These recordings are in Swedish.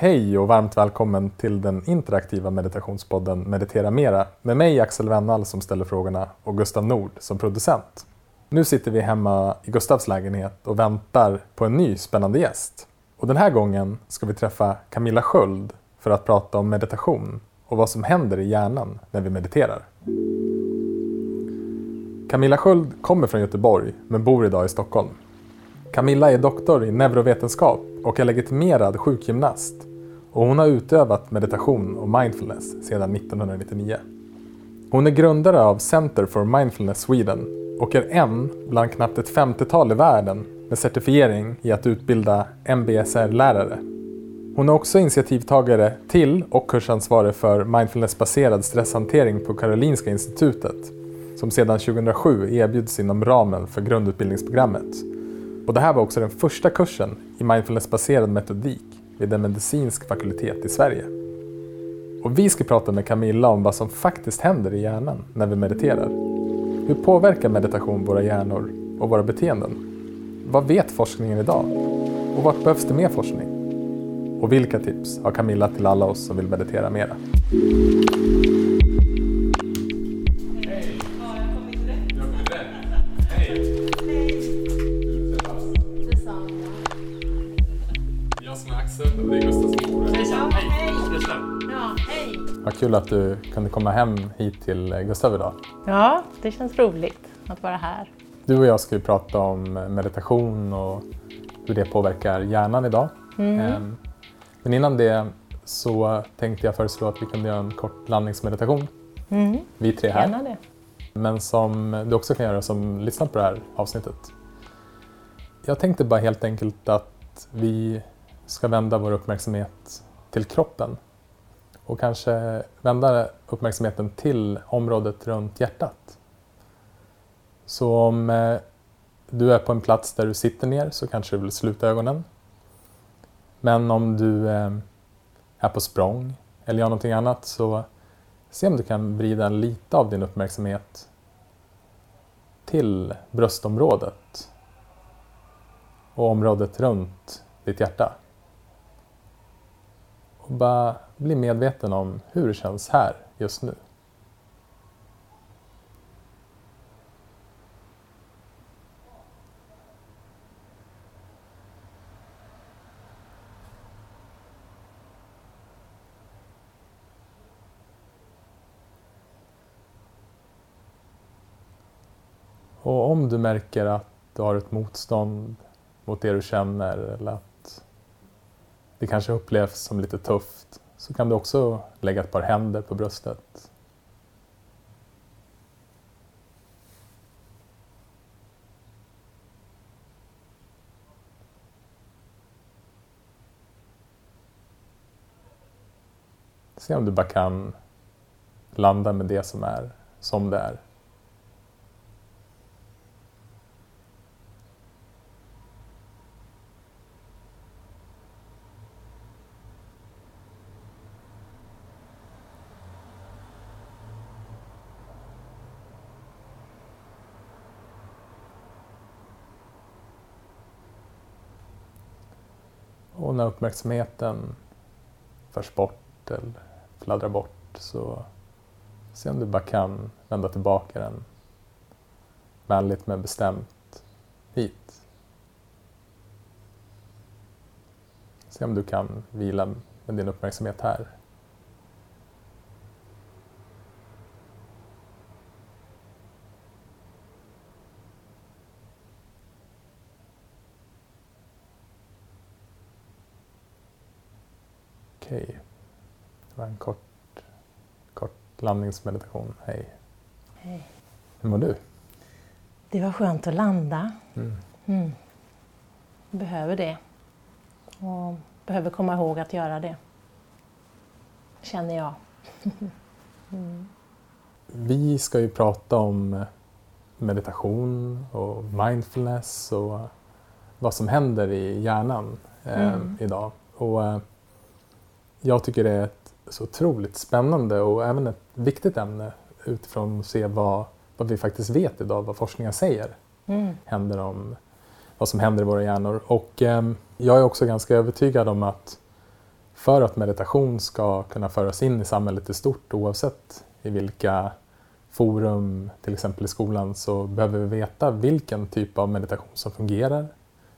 Hej och varmt välkommen till den interaktiva meditationspodden Meditera Mera med mig Axel Wennall som ställer frågorna och Gustav Nord som producent. Nu sitter vi hemma i Gustavs lägenhet och väntar på en ny spännande gäst. Och den här gången ska vi träffa Camilla Sköld för att prata om meditation och vad som händer i hjärnan när vi mediterar. Camilla Sköld kommer från Göteborg men bor idag i Stockholm. Camilla är doktor i neurovetenskap och är legitimerad sjukgymnast och hon har utövat meditation och mindfulness sedan 1999. Hon är grundare av Center for Mindfulness Sweden och är en bland knappt ett 50-tal i världen med certifiering i att utbilda MBSR-lärare. Hon är också initiativtagare till och kursansvarig för mindfulnessbaserad stresshantering på Karolinska institutet som sedan 2007 erbjuds inom ramen för grundutbildningsprogrammet. Och det här var också den första kursen i mindfulnessbaserad metodik vid en medicinsk fakultet i Sverige. Och vi ska prata med Camilla om vad som faktiskt händer i hjärnan när vi mediterar. Hur påverkar meditation våra hjärnor och våra beteenden? Vad vet forskningen idag? Och vart behövs det mer forskning? Och vilka tips har Camilla till alla oss som vill meditera mera? Vad kul att du kunde komma hem hit till Gustav idag. Ja, det känns roligt att vara här. Du och jag ska ju prata om meditation och hur det påverkar hjärnan idag. Ehm, Men innan det så tänkte jag föreslå att vi kunde göra en kort landningsmeditation. Mm. Vi tre här. Gärna det. Men som du också kan göra som lyssnar på det här avsnittet. Jag tänkte bara helt enkelt att vi ska vända vår uppmärksamhet till kroppen och kanske vända uppmärksamheten till området runt hjärtat. Så om eh, du är på en plats där du sitter ner så kanske du vill sluta ögonen. Men om du eh, är på språng eller gör någonting annat så se om du kan vrida lite av din uppmärksamhet till bröstområdet och området runt ditt hjärta. Och bara bli medveten om hur det känns här just nu. Och om du märker att du har ett motstånd mot det du känner eller att det kanske upplevs som lite tufft så kan du också lägga ett par händer på bröstet. Se om du bara kan landa med det som är som det är. Och när uppmärksamheten förs bort eller fladdrar bort så se om du bara kan vända tillbaka den vänligt men bestämt hit. Se om du kan vila med din uppmärksamhet här. Okej. Det var en kort, kort landningsmeditation. Hej. Hej. Hur mår du? Det var skönt att landa. Mm. Mm. Behöver det. Och behöver komma ihåg att göra det. Känner jag. mm. Vi ska ju prata om meditation och mindfulness och vad som händer i hjärnan eh, Mm. idag. Och, eh, jag tycker det är så otroligt spännande och även ett viktigt ämne utifrån att se vad, vad vi faktiskt vet idag, vad forskningen säger Mm. händer om vad som händer i våra hjärnor. Och eh, jag är också ganska övertygad om att för att meditation ska kunna föras in i samhället i stort oavsett i vilka forum, till exempel i skolan, så behöver vi veta vilken typ av meditation som fungerar,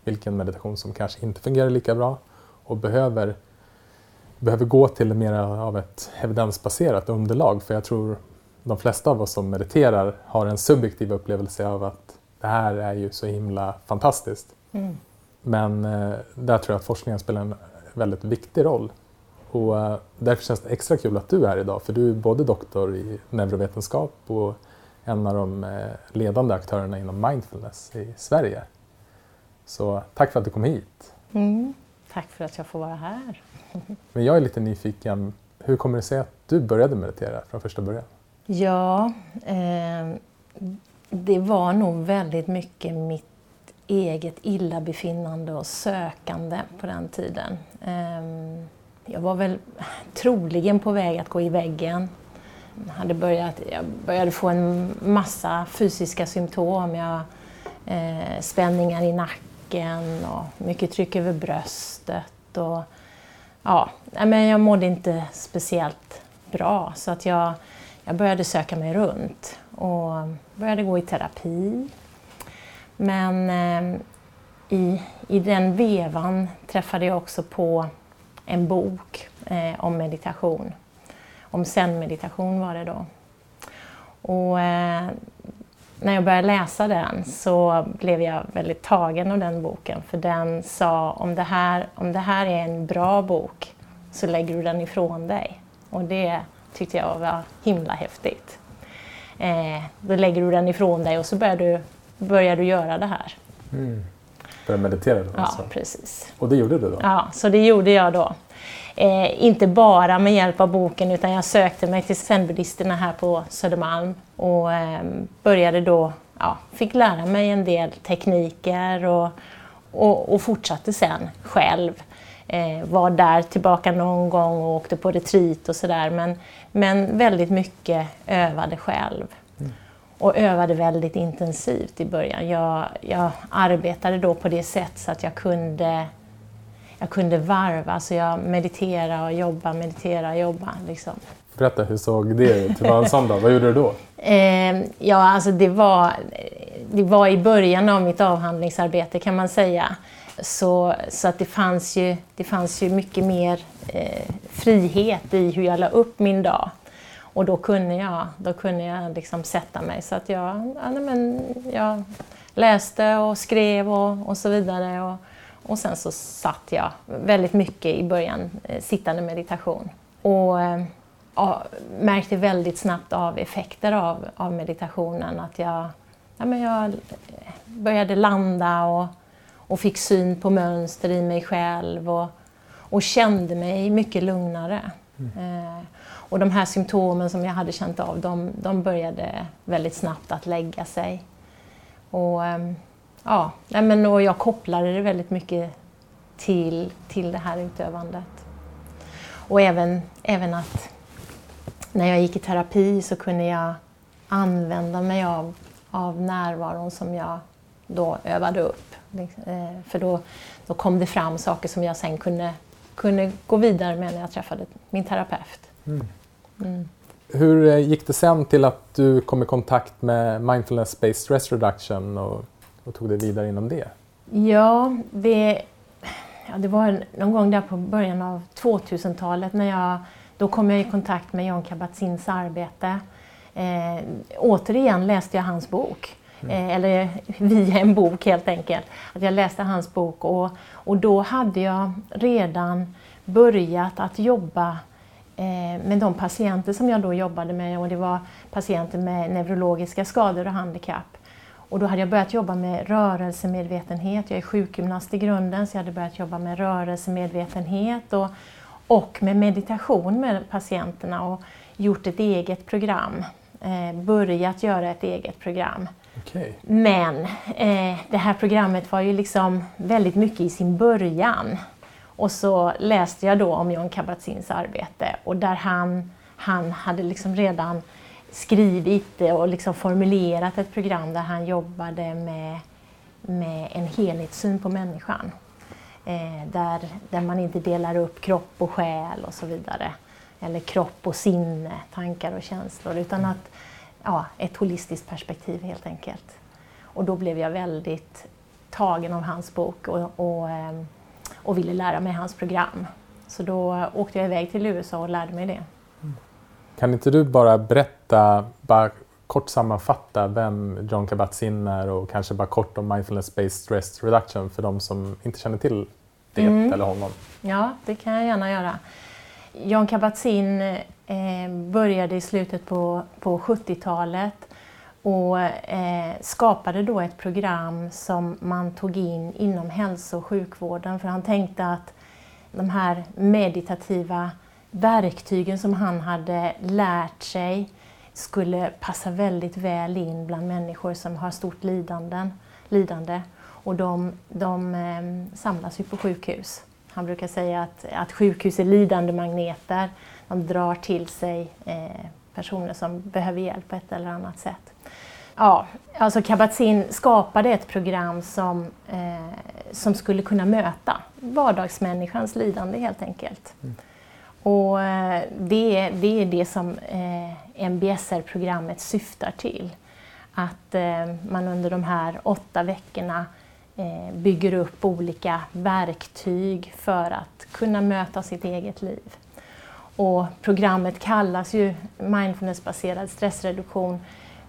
vilken meditation som kanske inte fungerar lika bra och behöver, behöver gå till mer av ett evidensbaserat underlag. För jag tror de flesta av oss som mediterar har en subjektiv upplevelse av att det här är ju så himla fantastiskt. Mm. Men eh, där tror jag att forskningen spelar en väldigt viktig roll. Och eh, därför känns det extra kul att du är här idag, för du är både doktor i neurovetenskap och en av de eh, ledande aktörerna inom mindfulness i Sverige. Så tack för att du kom hit. Mm, tack för att jag får vara här. Men jag är lite nyfiken, hur kommer det sig att du började meditera från första början? Ja, eh, det var nog väldigt mycket mitt eget illabefinnande och sökande på den tiden. Eh, jag var väl troligen på väg att gå i väggen. Jag, hade börjat, jag började få en massa fysiska symptom. Jag, eh, spänningar i nacken och mycket tryck över bröstet. Och, ja, men jag mådde inte speciellt bra så att jag, jag började söka mig runt och började gå i terapi. Men eh, i, i den vevan träffade jag också på en bok eh, om meditation. Om zen-meditation var det då. Och eh, när jag började läsa den så blev jag väldigt tagen av den boken för den sa om det här, om det här är en bra bok så lägger du den ifrån dig. Och det tyckte jag var himla häftigt. Eh, då lägger du den ifrån dig och så börjar du, börjar du göra det här. Mm. Börja meditera då? Ja, alltså. precis. Och det gjorde du då? Ja, så det gjorde jag då. Eh, inte bara med hjälp av boken utan jag sökte mig till zenbuddisterna här på Södermalm och eh, började då, ja, fick lära mig en del tekniker och, och, och fortsatte sen själv. Eh, var där tillbaka någon gång och åkte på retreat och sådär men, men väldigt mycket övade själv. Mm. Och övade väldigt intensivt i början. Jag, jag arbetade då på det sätt så att jag kunde jag kunde varva, alltså jag mediterade och jobba, meditera och jobba. Liksom. Berätta, hur såg det ut? Hur var en sån dag? Vad gjorde du då? Eh, ja, alltså det var, det var i början av mitt avhandlingsarbete kan man säga. Så, så att det fanns ju, det fanns ju mycket mer eh, frihet i hur jag la upp min dag. Och då kunde jag, då kunde jag liksom sätta mig. Så att jag, ja, men, jag läste och skrev och, och så vidare. Och, och sen så satt jag väldigt mycket i början, eh, sittande meditation. Och eh, ja, märkte väldigt snabbt av effekter av, av meditationen. Att jag, ja, men jag började landa och, och fick syn på mönster i mig själv och, och kände mig mycket lugnare. Mm. Eh, och de här symptomen som jag hade känt av, de, de började väldigt snabbt att lägga sig. Och, ja, men, och jag kopplade det väldigt mycket till, till det här utövandet. Och även, även att när jag gick i terapi så kunde jag använda mig av, av närvaron som jag då övade upp. Eh, för då, då kom det fram saker som jag sen kunde, kunde gå vidare med när jag träffade min terapeut. Mm. Mm. Hur eh, gick det sen till att du kom i kontakt med Mindfulness-based stress reduction och och tog det vidare inom det? Ja, det, ja, det var någon gång där på början av 2000-talet när jag då kom jag i kontakt med Jon Kabat-Zins arbete. Eh, återigen läste jag hans bok. Mm. Eh, eller via en bok helt enkelt. Att jag läste hans bok och, och då hade jag redan börjat att jobba eh, med de patienter som jag då jobbade med och det var patienter med neurologiska skador och handikapp. Och då hade jag börjat jobba med rörelsemedvetenhet. Jag är sjukgymnast i grunden så jag hade börjat jobba med rörelsemedvetenhet och, och med meditation med patienterna och gjort ett eget program. Eh, börjat göra ett eget program. Okay. Men eh, det här programmet var ju liksom väldigt mycket i sin början. Och så läste jag då om John Kabat-Zins arbete och där han, han hade liksom redan skrivit och liksom formulerat ett program där han jobbade med, med en helhetssyn på människan. eh, där, där man inte delar upp kropp och själ och så vidare. Eller kropp och sinne, tankar och känslor, utan att ja, ett holistiskt perspektiv helt enkelt. Och då blev jag väldigt tagen av hans bok och, och, eh, och ville lära mig hans program. Så då åkte jag iväg till USA och lärde mig det. Kan inte du bara berätta, bara kort sammanfatta vem John Kabat-Zinn är och kanske bara kort om mindfulness-based stress reduction för de som inte känner till det mm. eller honom? Ja, det kan jag gärna göra. John Kabat-Zinn eh, började i slutet på, på 70-talet och eh, skapade då ett program som man tog in inom hälso och sjukvården för han tänkte att de här meditativa verktygen som han hade lärt sig skulle passa väldigt väl in bland människor som har stort lidanden, lidande. Och de, de eh, samlas ju på sjukhus. Han brukar säga att, att sjukhus är lidandemagneter. De drar till sig eh, personer som behöver hjälp på ett eller annat sätt. Ja, alltså Kabat-Zinn skapade ett program som, eh, som skulle kunna möta vardagsmänniskans lidande helt enkelt. Mm. Och eh, det, det är det som eh, MBSR-programmet syftar till. Att eh, man under de här åtta veckorna eh, bygger upp olika verktyg för att kunna möta sitt eget liv. Och programmet kallas ju mindfulnessbaserad stressreduktion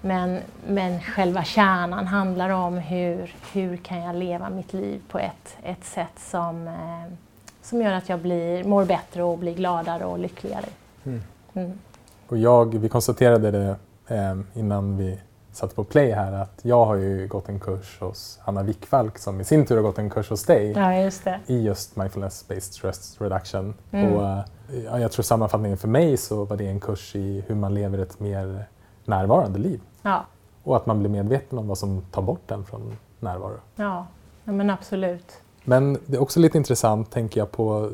men, men själva kärnan handlar om hur, hur kan jag leva mitt liv på ett, ett sätt som, eh, som gör att jag blir, mår bättre och blir gladare och lyckligare. Mm. Mm. Och jag, vi konstaterade det eh, innan vi satte på play här att jag har ju gått en kurs hos Hanna Wickfalk som i sin tur har gått en kurs hos dig ja, just i just mindfulness-based stress reduction. Mm. Och, ja, jag tror sammanfattningen för mig så var det en kurs i hur man lever ett mer närvarande liv. Ja. Och att man blir medveten om vad som tar bort den från närvaro. Ja, ja men absolut. Men det är också lite intressant, tänker jag på,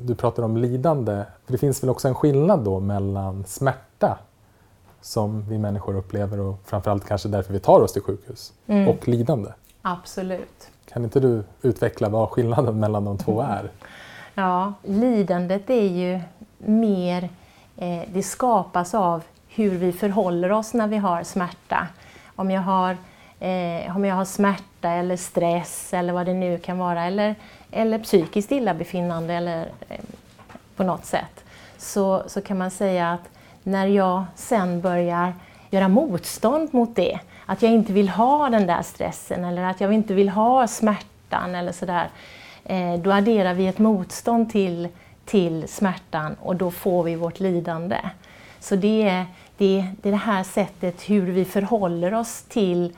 du pratar om lidande. För det finns väl också en skillnad då mellan smärta som vi människor upplever och framförallt kanske därför vi tar oss till sjukhus, mm. och lidande. Absolut. Kan inte du utveckla vad skillnaden mellan de två är? Ja, lidandet är ju mer, eh, det skapas av hur vi förhåller oss när vi har smärta. Om jag har, eh, om jag har smärta eller stress eller vad det nu kan vara, eller, eller psykiskt illabefinnande eller eh, på något sätt, så, så kan man säga att när jag sen börjar göra motstånd mot det, att jag inte vill ha den där stressen eller att jag inte vill ha smärtan eller sådär, eh, då adderar vi ett motstånd till, till smärtan och då får vi vårt lidande. Så det är, det, det är det här sättet hur vi förhåller oss till,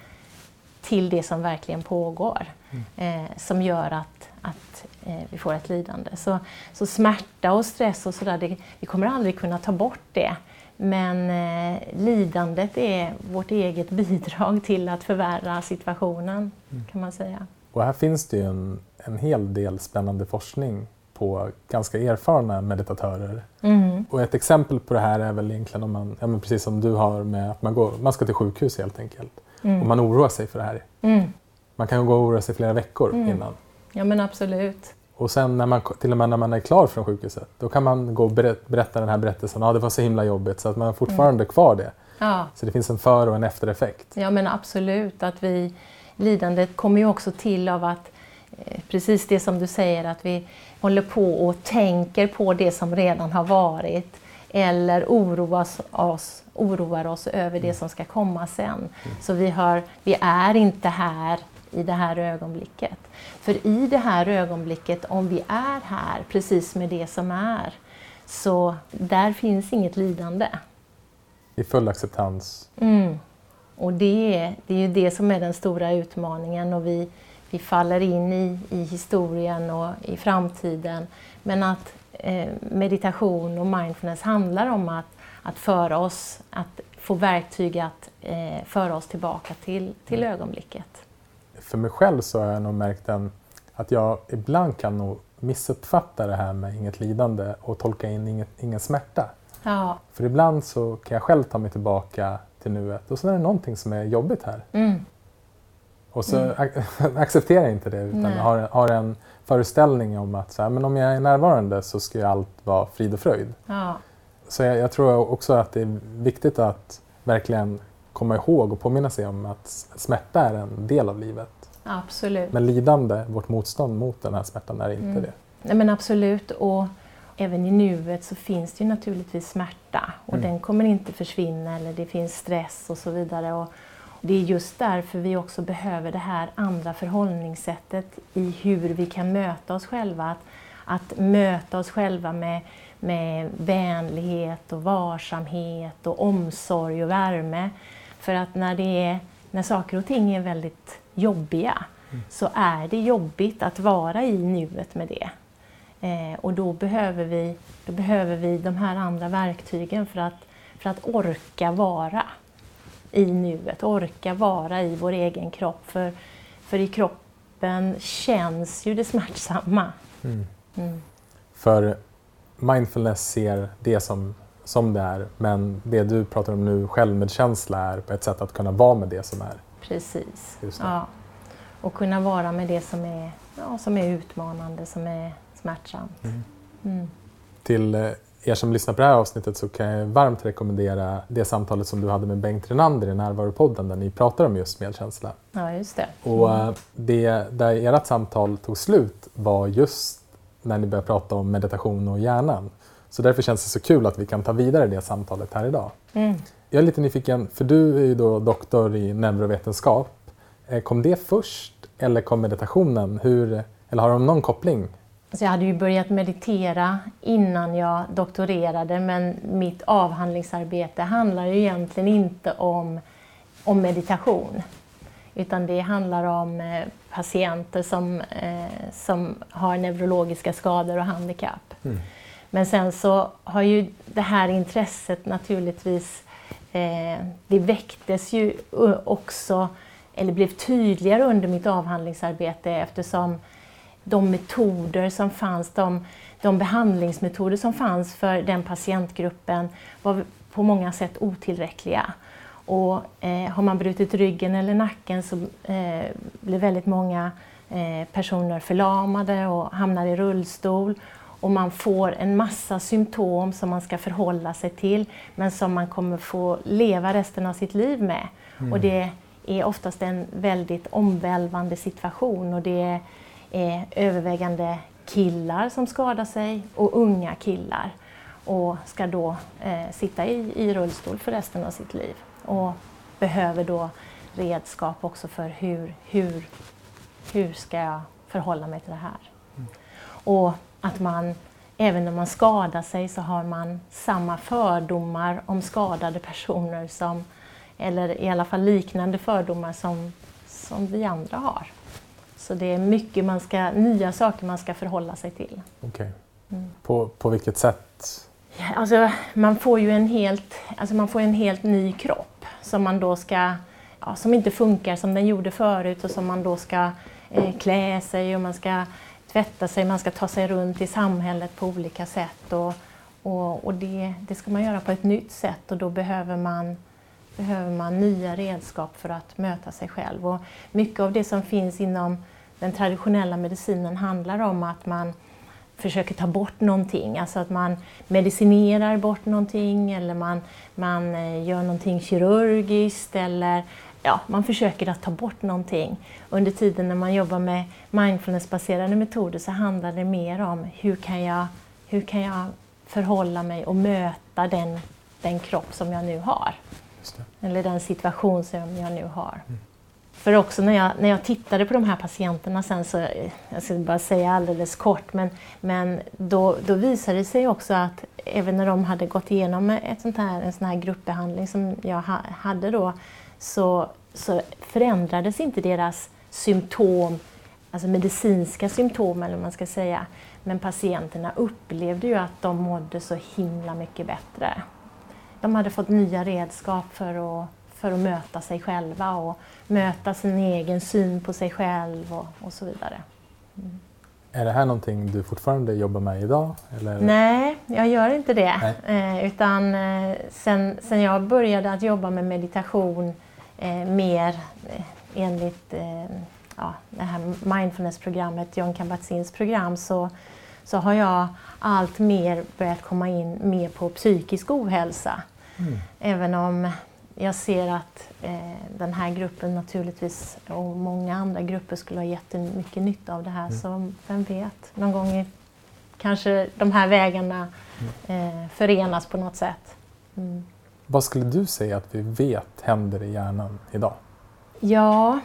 till det som verkligen pågår mm. eh, som gör att, att eh, vi får ett lidande. Så, så smärta och stress och sådär, vi kommer aldrig kunna ta bort det. Men eh, lidandet är vårt eget bidrag till att förvärra situationen mm. kan man säga. Och här finns det ju en, en hel del spännande forskning på ganska erfarna meditatörer. Mm. Och ett exempel på det här är väl egentligen om man, ja, men precis som du har med att man, går, man ska till sjukhus helt enkelt. Mm. Och man oroar sig för det här. Mm. Man kan gå och oroa sig flera veckor mm. innan. Ja men absolut. Och sen när man, till och med när man är klar från sjukhuset, då kan man gå och berätta den här berättelsen. Ja, det var så himla jobbigt så att man har fortfarande mm. kvar det. Ja. Så det finns en för och en eftereffekt. Ja men absolut. Att vi, lidandet kommer ju också till av att eh, precis det som du säger att vi håller på och tänker på det som redan har varit eller oroas oss, oroar oss över det mm. som ska komma sen. Så vi, har, vi är inte här i det här ögonblicket. För i det här ögonblicket, om vi är här precis med det som är, så där finns inget lidande. I full acceptans. Mm. Och det är, det är ju det som är den stora utmaningen och vi, vi faller in i, i historien och i framtiden. Men att eh, meditation och mindfulness handlar om att, att föra oss, att få verktyg att eh, föra oss tillbaka till, till mm. ögonblicket. För mig själv så har jag nog märkt en, att jag ibland kan nog missuppfatta det här med inget lidande och tolka in inget, ingen smärta. Ja. För ibland så kan jag själv ta mig tillbaka till nuet och så är det någonting som är jobbigt här. Mm. Och så mm. accepterar jag inte det utan har, har en föreställning om att så här, men om jag är närvarande så ska ju allt vara frid och fröjd. Ja. Så jag, jag tror också att det är viktigt att verkligen komma ihåg och påminna sig om att smärta är en del av livet. Absolut. Men lidande, vårt motstånd mot den här smärtan, är inte Mm. det. Nej, men absolut. Och även i nuet så finns det ju naturligtvis smärta och Mm. den kommer inte försvinna eller det finns stress och så vidare. Och det är just därför vi också behöver det här andra förhållningssättet i hur vi kan möta oss själva. Att, att möta oss själva med, med vänlighet och varsamhet och omsorg och värme. För att när, det är, när saker och ting är väldigt jobbiga så är det jobbigt att vara i nuet med det. Eh, och då behöver, vi, då behöver vi de här andra verktygen för att, för att orka vara i nuet, orka vara i vår egen kropp. För, för i kroppen känns ju det smärtsamma. Mm. Mm. För mindfulness ser det som, som det är, men det du pratar om nu, självmedkänsla, är på ett sätt att kunna vara med det som är. Precis. Ja. Och kunna vara med det som är, ja, som är utmanande, som är smärtsamt. Mm. Mm. Till eh, er som lyssnar på det här avsnittet så kan jag varmt rekommendera det samtalet som du hade med Bengt Renander i Närvaropodden där ni pratar om just medkänsla. Ja, just det. Och eh, det där ert samtal tog slut var just när ni började prata om meditation och hjärnan. Så därför känns det så kul att vi kan ta vidare det samtalet här idag. Mm. Jag är lite nyfiken, för du är ju då doktor i neurovetenskap. Eh, Kom det först eller kom meditationen? Hur, eller har de någon koppling? Så jag hade ju börjat meditera innan jag doktorerade men mitt avhandlingsarbete handlar ju egentligen inte om, om meditation. Utan det handlar om eh, patienter som, eh, som har neurologiska skador och handikapp. Mm. Men sen så har ju det här intresset naturligtvis, eh, det väcktes ju också, eller blev tydligare under mitt avhandlingsarbete eftersom de metoder som fanns, de, de behandlingsmetoder som fanns för den patientgruppen var på många sätt otillräckliga. Och eh, har man brutit ryggen eller nacken så eh, blir väldigt många eh, personer förlamade och hamnar i rullstol. Och man får en massa symptom som man ska förhålla sig till men som man kommer få leva resten av sitt liv med. Och det är oftast en väldigt omvälvande situation och det är övervägande killar som skadar sig och unga killar och ska då eh, sitta i, i rullstol för resten av sitt liv och behöver då redskap också för hur, hur, hur ska jag förhålla mig till det här. Och att man, även när man skadar sig så har man samma fördomar om skadade personer som, eller i alla fall liknande fördomar som, som vi andra har. Så det är mycket man ska, nya saker man ska förhålla sig till. Okej. Mm. På, på vilket sätt? Alltså, man får ju en helt, alltså man får en helt ny kropp som man då ska, ja, som inte funkar som den gjorde förut och som man då ska eh, klä sig och man ska tvätta sig, man ska ta sig runt i samhället på olika sätt och, och, och det, det ska man göra på ett nytt sätt och då behöver man, behöver man nya redskap för att möta sig själv. Och mycket av det som finns inom den traditionella medicinen handlar om att man försöker ta bort någonting, alltså att man medicinerar bort någonting eller man, man eh, gör någonting kirurgiskt eller ja, man försöker att ta bort någonting. Under tiden när man jobbar med mindfulnessbaserade metoder så handlar det mer om hur kan jag, hur kan jag förhålla mig och möta den, den kropp som jag nu har. Eller den situation som jag nu har. För också när jag, när jag tittade på de här patienterna sen så, jag ska bara säga alldeles kort, men, men då, då visade det sig också att även när de hade gått igenom ett sånt här, en sån här gruppbehandling som jag ha, hade då, så, så förändrades inte deras symptom, alltså medicinska symptom eller vad man ska säga. Men patienterna upplevde ju att de mådde så himla mycket bättre. De hade fått nya redskap för att, för att möta sig själva och möta sin egen syn på sig själv och, och så vidare. Är det här någonting du fortfarande jobbar med idag? Eller? Nej, jag gör inte det. Eh, utan eh, sen, sen jag började att jobba med meditation eh, mer eh, enligt eh, ja, det här mindfulness-programmet, John Kabat-Zins program, så, så har jag allt mer börjat komma in mer på psykisk ohälsa. Mm. Även om jag ser att eh, den här gruppen naturligtvis och många andra grupper skulle ha jättemycket nytta av det här. Mm. Så vem vet, någon gång kanske de här vägarna mm. eh, förenas på något sätt. Mm. Vad skulle du säga att vi vet händer i hjärnan idag? Ja,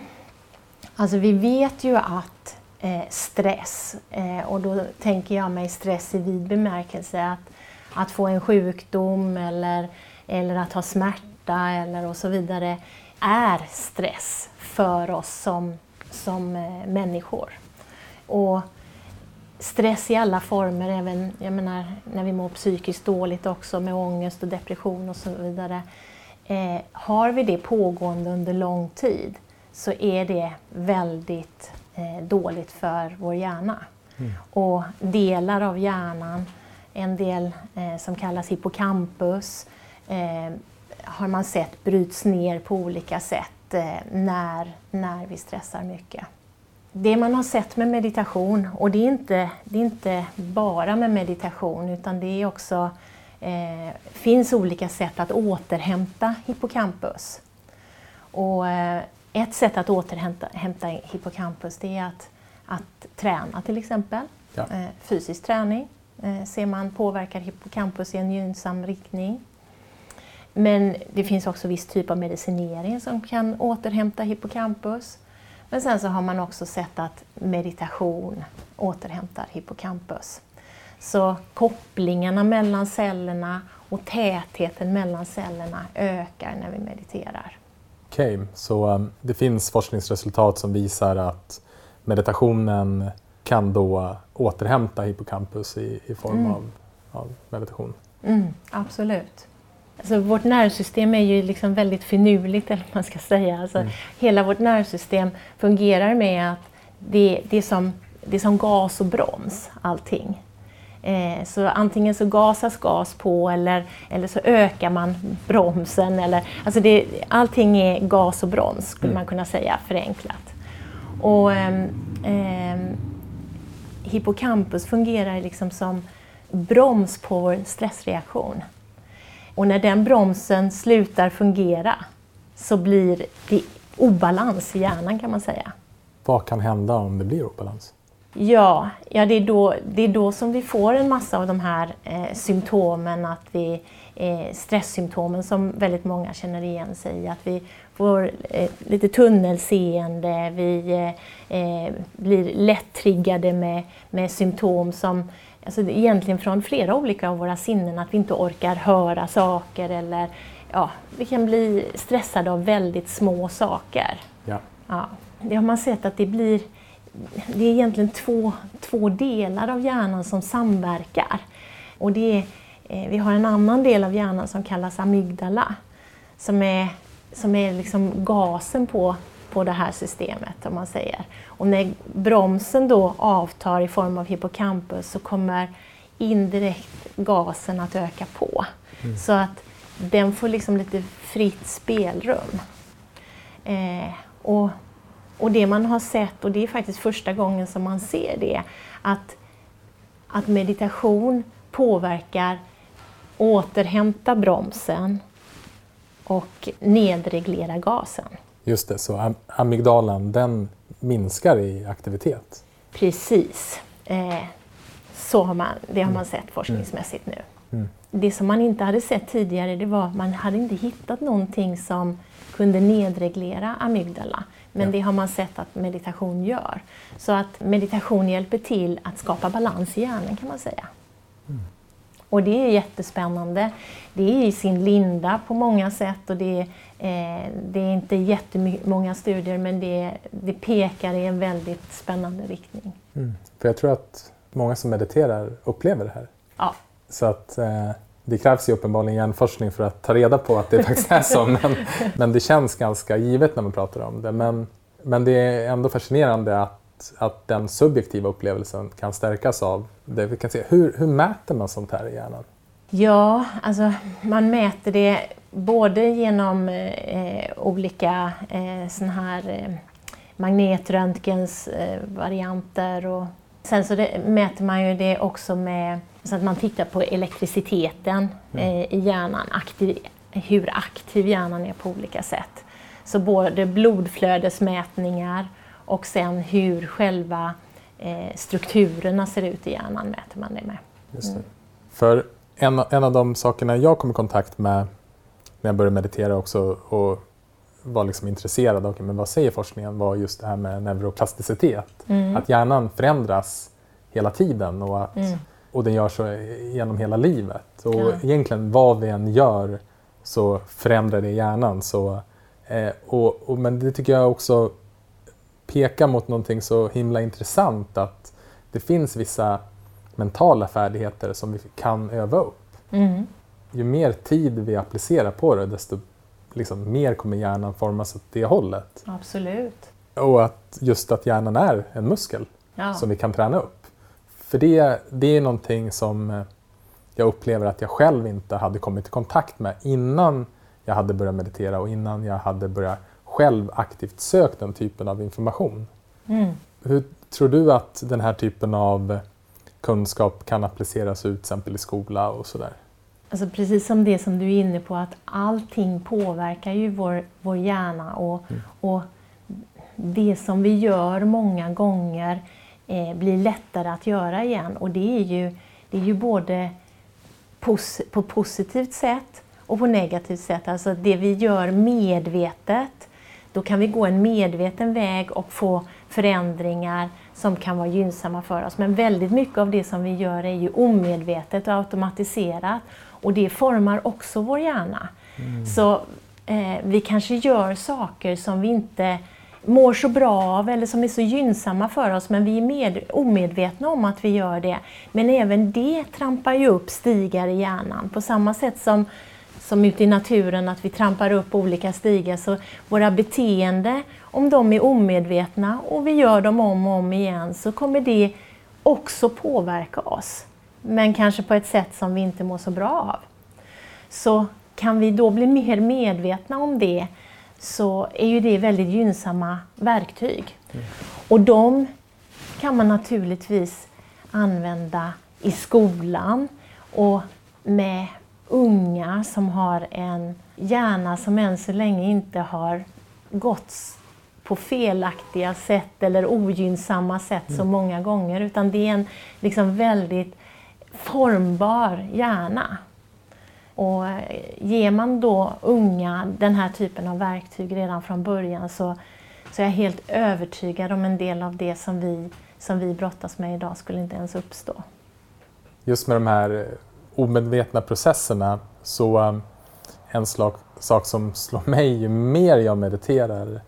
alltså vi vet ju att eh, stress, eh, och då tänker jag mig stress i vid bemärkelse, att, att få en sjukdom eller, eller att ha smärta eller och så vidare, är stress för oss som, som eh, människor. Och stress i alla former, även jag menar, när vi mår psykiskt dåligt också med ångest och depression och så vidare. Eh, har vi det pågående under lång tid så är det väldigt eh, dåligt för vår hjärna. Mm. Och delar av hjärnan, en del eh, som kallas hippocampus, eh, har man sett bryts ner på olika sätt eh, när, när vi stressar mycket det man har sett med meditation, och det är inte, det är inte bara med meditation utan det är också, eh, finns olika sätt att återhämta hippocampus. Och, eh, ett sätt att återhämta hippocampus det är att, att träna till exempel. Ja. Eh, fysisk träning eh, ser man påverkar hippocampus i en gynnsam riktning. Men det finns också viss typ av medicinering som kan återhämta hippocampus. Men sen så har man också sett att meditation återhämtar hippocampus. Så kopplingarna mellan cellerna och tätheten mellan cellerna ökar när vi mediterar. Okej, okay, så um, det finns forskningsresultat som visar att meditationen kan då återhämta hippocampus i, i form mm. av, av, meditation? Mm, absolut. Alltså, vårt nervsystem är ju liksom väldigt finurligt, eller man ska säga. Alltså, mm. Hela vårt nervsystem fungerar med att det, det, är som, det är som gas och broms, allting. Eh, så antingen så gasas gas på eller, eller så ökar man bromsen. Eller, alltså det, allting är gas och broms, skulle mm. man kunna säga förenklat. Och, eh, eh, hippocampus fungerar liksom som broms på vår stressreaktion. Och när den bromsen slutar fungera så blir det obalans i hjärnan kan man säga. Vad kan hända om det blir obalans? Ja, ja det, är då, det är då som vi får en massa av de här eh, symptomen, att vi, eh, stresssymptomen som väldigt många känner igen sig i. Att vi får eh, lite tunnelseende, vi eh, eh, blir lätt triggade med, med symptom som alltså egentligen från flera olika av våra sinnen, att vi inte orkar höra saker eller ja, vi kan bli stressade av väldigt små saker. Ja. Ja, det har man sett att det blir det är egentligen två, två delar av hjärnan som samverkar. Och det är, eh, vi har en annan del av hjärnan som kallas amygdala, som är, som är liksom gasen på på det här systemet om man säger. Och när bromsen då avtar i form av hippocampus så kommer indirekt gasen att öka på. Mm. Så att den får liksom lite fritt spelrum. Eh, och, och det man har sett, och det är faktiskt första gången som man ser det, att, att meditation påverkar återhämta bromsen och nedreglera gasen. Just det, så amygdalan den minskar i aktivitet? Precis. Eh, så har man, det har man mm. sett forskningsmässigt nu. Mm. Det som man inte hade sett tidigare det var att man hade inte hittat någonting som kunde nedreglera amygdala. Men ja. det har man sett att meditation gör. Så att meditation hjälper till att skapa balans i hjärnan kan man säga. Och det är jättespännande. Det är i sin linda på många sätt och det är, eh, det är inte jättemånga studier men det, det pekar i en väldigt spännande riktning. Mm. För jag tror att många som mediterar upplever det här. Ja. Så att eh, det krävs ju uppenbarligen hjärnforskning för att ta reda på att det faktiskt är så. Men, men det känns ganska givet när man pratar om det. Men, men det är ändå fascinerande att att den subjektiva upplevelsen kan stärkas av det vi kan se. Hur, hur mäter man sånt här i hjärnan? Ja, alltså man mäter det både genom eh, olika eh, såna här eh, magnetröntgens eh, varianter. Och sen så det, mäter man ju det också med så att man tittar på elektriciteten mm. eh, i hjärnan, aktiv, hur aktiv hjärnan är på olika sätt. Så både blodflödesmätningar och sen hur själva eh, strukturerna ser ut i hjärnan mäter man det med. Just det. Mm. För en, en av de sakerna jag kom i kontakt med när jag började meditera också och var liksom intresserad av men vad säger forskningen var just det här med neuroplasticitet. Mm. Att hjärnan förändras hela tiden och, att, mm. och den gör så genom hela livet. Och ja. egentligen vad vi än gör så förändrar det hjärnan. Så, eh, och, och, men det tycker jag också pekar mot någonting så himla intressant att det finns vissa mentala färdigheter som vi kan öva upp. Mm. Ju mer tid vi applicerar på det desto liksom, mer kommer hjärnan formas åt det hållet. Absolut. Och att just att hjärnan är en muskel ja. som vi kan träna upp. För det, det är någonting som eh, jag upplever att jag själv inte hade kommit i kontakt med innan jag hade börjat meditera och innan jag hade börjat själv aktivt sökt den typen av information. Mm. Hur tror du att den här typen av kunskap kan appliceras ut till exempel i skola och sådär? Alltså precis som det som du är inne på, att allting påverkar ju vår, vår hjärna och, mm. och det som vi gör många gånger eh, blir lättare att göra igen. Och det är ju, det är ju både pos på positivt sätt och på negativt sätt. Alltså det vi gör medvetet, då kan vi gå en medveten väg och få förändringar som kan vara gynnsamma för oss. Men väldigt mycket av det som vi gör är ju omedvetet och automatiserat och det formar också vår hjärna. Mm. Så eh, vi kanske gör saker som vi inte mår så bra av eller som är så gynnsamma för oss men vi är med, omedvetna om att vi gör det. Men även det trampar ju upp stigar i hjärnan på samma sätt som som ute i naturen, att vi trampar upp olika stigar. Så våra beteende, om de är omedvetna och vi gör dem om och om igen, så kommer det också påverka oss men kanske på ett sätt som vi inte mår så bra av. Så kan vi då bli mer medvetna om det så är ju det väldigt gynnsamma verktyg. Mm. Och de kan man naturligtvis använda i skolan och med unga som har en hjärna som än så länge inte har gått på felaktiga sätt eller ogynnsamma sätt så mm. många gånger utan det är en liksom väldigt formbar hjärna. Och ger man då unga den här typen av verktyg redan från början så, så är jag helt övertygad om en del av det som vi, som vi brottas med idag skulle inte ens uppstå. Just med de här omedvetna processerna så um, en slag, sak som slår mig ju mer jag mediterar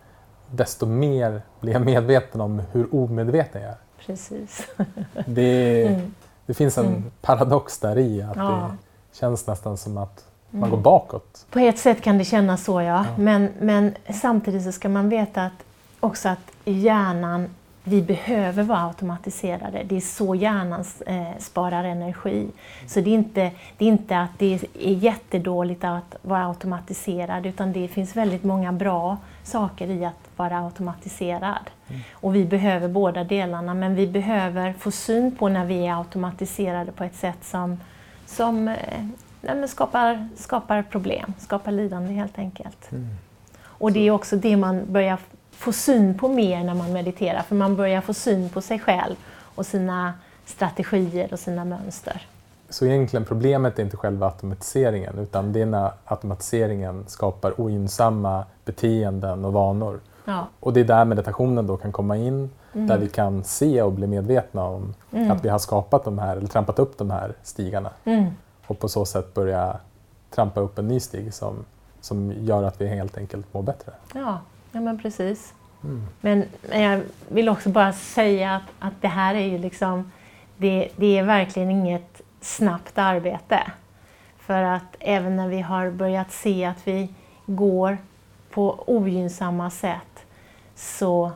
desto mer blir jag medveten om hur omedveten jag är. Precis. Det, mm. Det finns en mm. paradox där i att ja. det känns nästan som att man mm. går bakåt. På ett sätt kan det kännas så ja, ja. Men, men samtidigt så ska man veta att också att hjärnan, vi behöver vara automatiserade. Det är så hjärnan eh, sparar energi. Så det är, inte, det är inte att det är jättedåligt att vara automatiserad utan det finns väldigt många bra saker i att vara automatiserad. Mm. Och vi behöver båda delarna men vi behöver få syn på när vi är automatiserade på ett sätt som, som eh, skapar, skapar problem, skapar lidande helt enkelt. Mm. Och det är också det man börjar få syn på mer när man mediterar för man börjar få syn på sig själv och sina strategier och sina mönster. Så egentligen problemet är inte själva automatiseringen utan det är när automatiseringen skapar ogynnsamma beteenden och vanor. Ja. Och det är där meditationen då kan komma in, mm. där vi kan se och bli medvetna om mm. att vi har skapat de här, eller trampat upp de här stigarna. Mm. Och på så sätt börja trampa upp en ny stig som, som gör att vi helt enkelt mår bättre. Ja, ja men precis. Mm. Men, men jag vill också bara säga att, att det här är ju liksom, det, det är verkligen inget snabbt arbete. För att även när vi har börjat se att vi går på ogynnsamma sätt så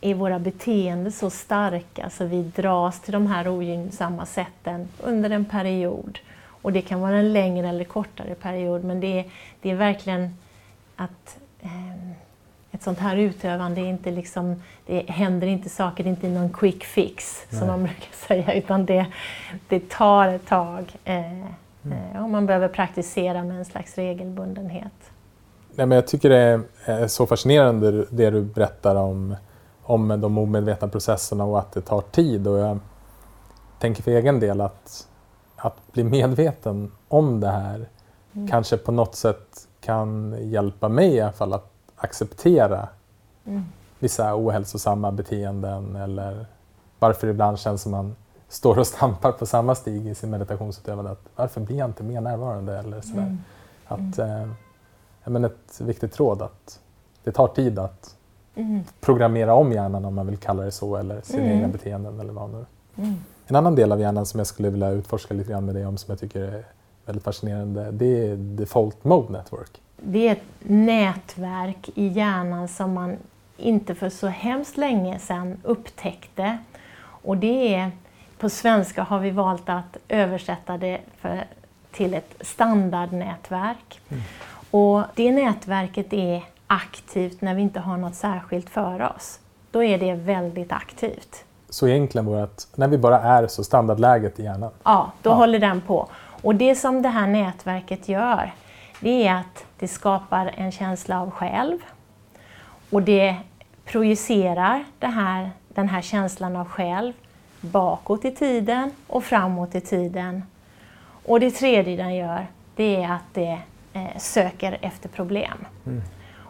är våra beteenden så starka så vi dras till de här ogynnsamma sätten under en period. Och det kan vara en längre eller kortare period men det är, det är verkligen att eh, ett sånt här utövande är inte liksom, det händer inte saker, det är inte någon quick fix Nej. som man brukar säga, utan det, det tar ett tag. Eh, mm. eh, och man behöver praktisera med en slags regelbundenhet. Nej, men jag tycker det är så fascinerande det du berättar om, om de omedvetna processerna och att det tar tid. Och jag tänker för egen del att, att bli medveten om det här mm. kanske på något sätt kan hjälpa mig i alla fall att acceptera mm. vissa ohälsosamma beteenden eller varför det ibland känns som man står och stampar på samma stig i sin meditationsutövande. Att varför blir jag inte mer närvarande? Eller sådär. Mm. Att, mm. Eh, men ett viktigt råd att det tar tid att mm. programmera om hjärnan om man vill kalla det så eller sina mm. egna beteenden eller vanor. Mm. En annan del av hjärnan som jag skulle vilja utforska lite grann med dig om som jag tycker är väldigt fascinerande det är Default Mode Network det är ett nätverk i hjärnan som man inte för så hemskt länge sedan upptäckte. Och det är, på svenska har vi valt att översätta det för, till ett standardnätverk. Mm. Och det nätverket är aktivt när vi inte har något särskilt för oss. Då är det väldigt aktivt. Så egentligen vore att när vi bara är så standardläget i hjärnan? Ja, då ja. håller den på. Och det som det här nätverket gör, det är att det skapar en känsla av själv och det projicerar det här, den här känslan av själv bakåt i tiden och framåt i tiden. Och det tredje den gör, det är att det eh, söker efter problem. Mm.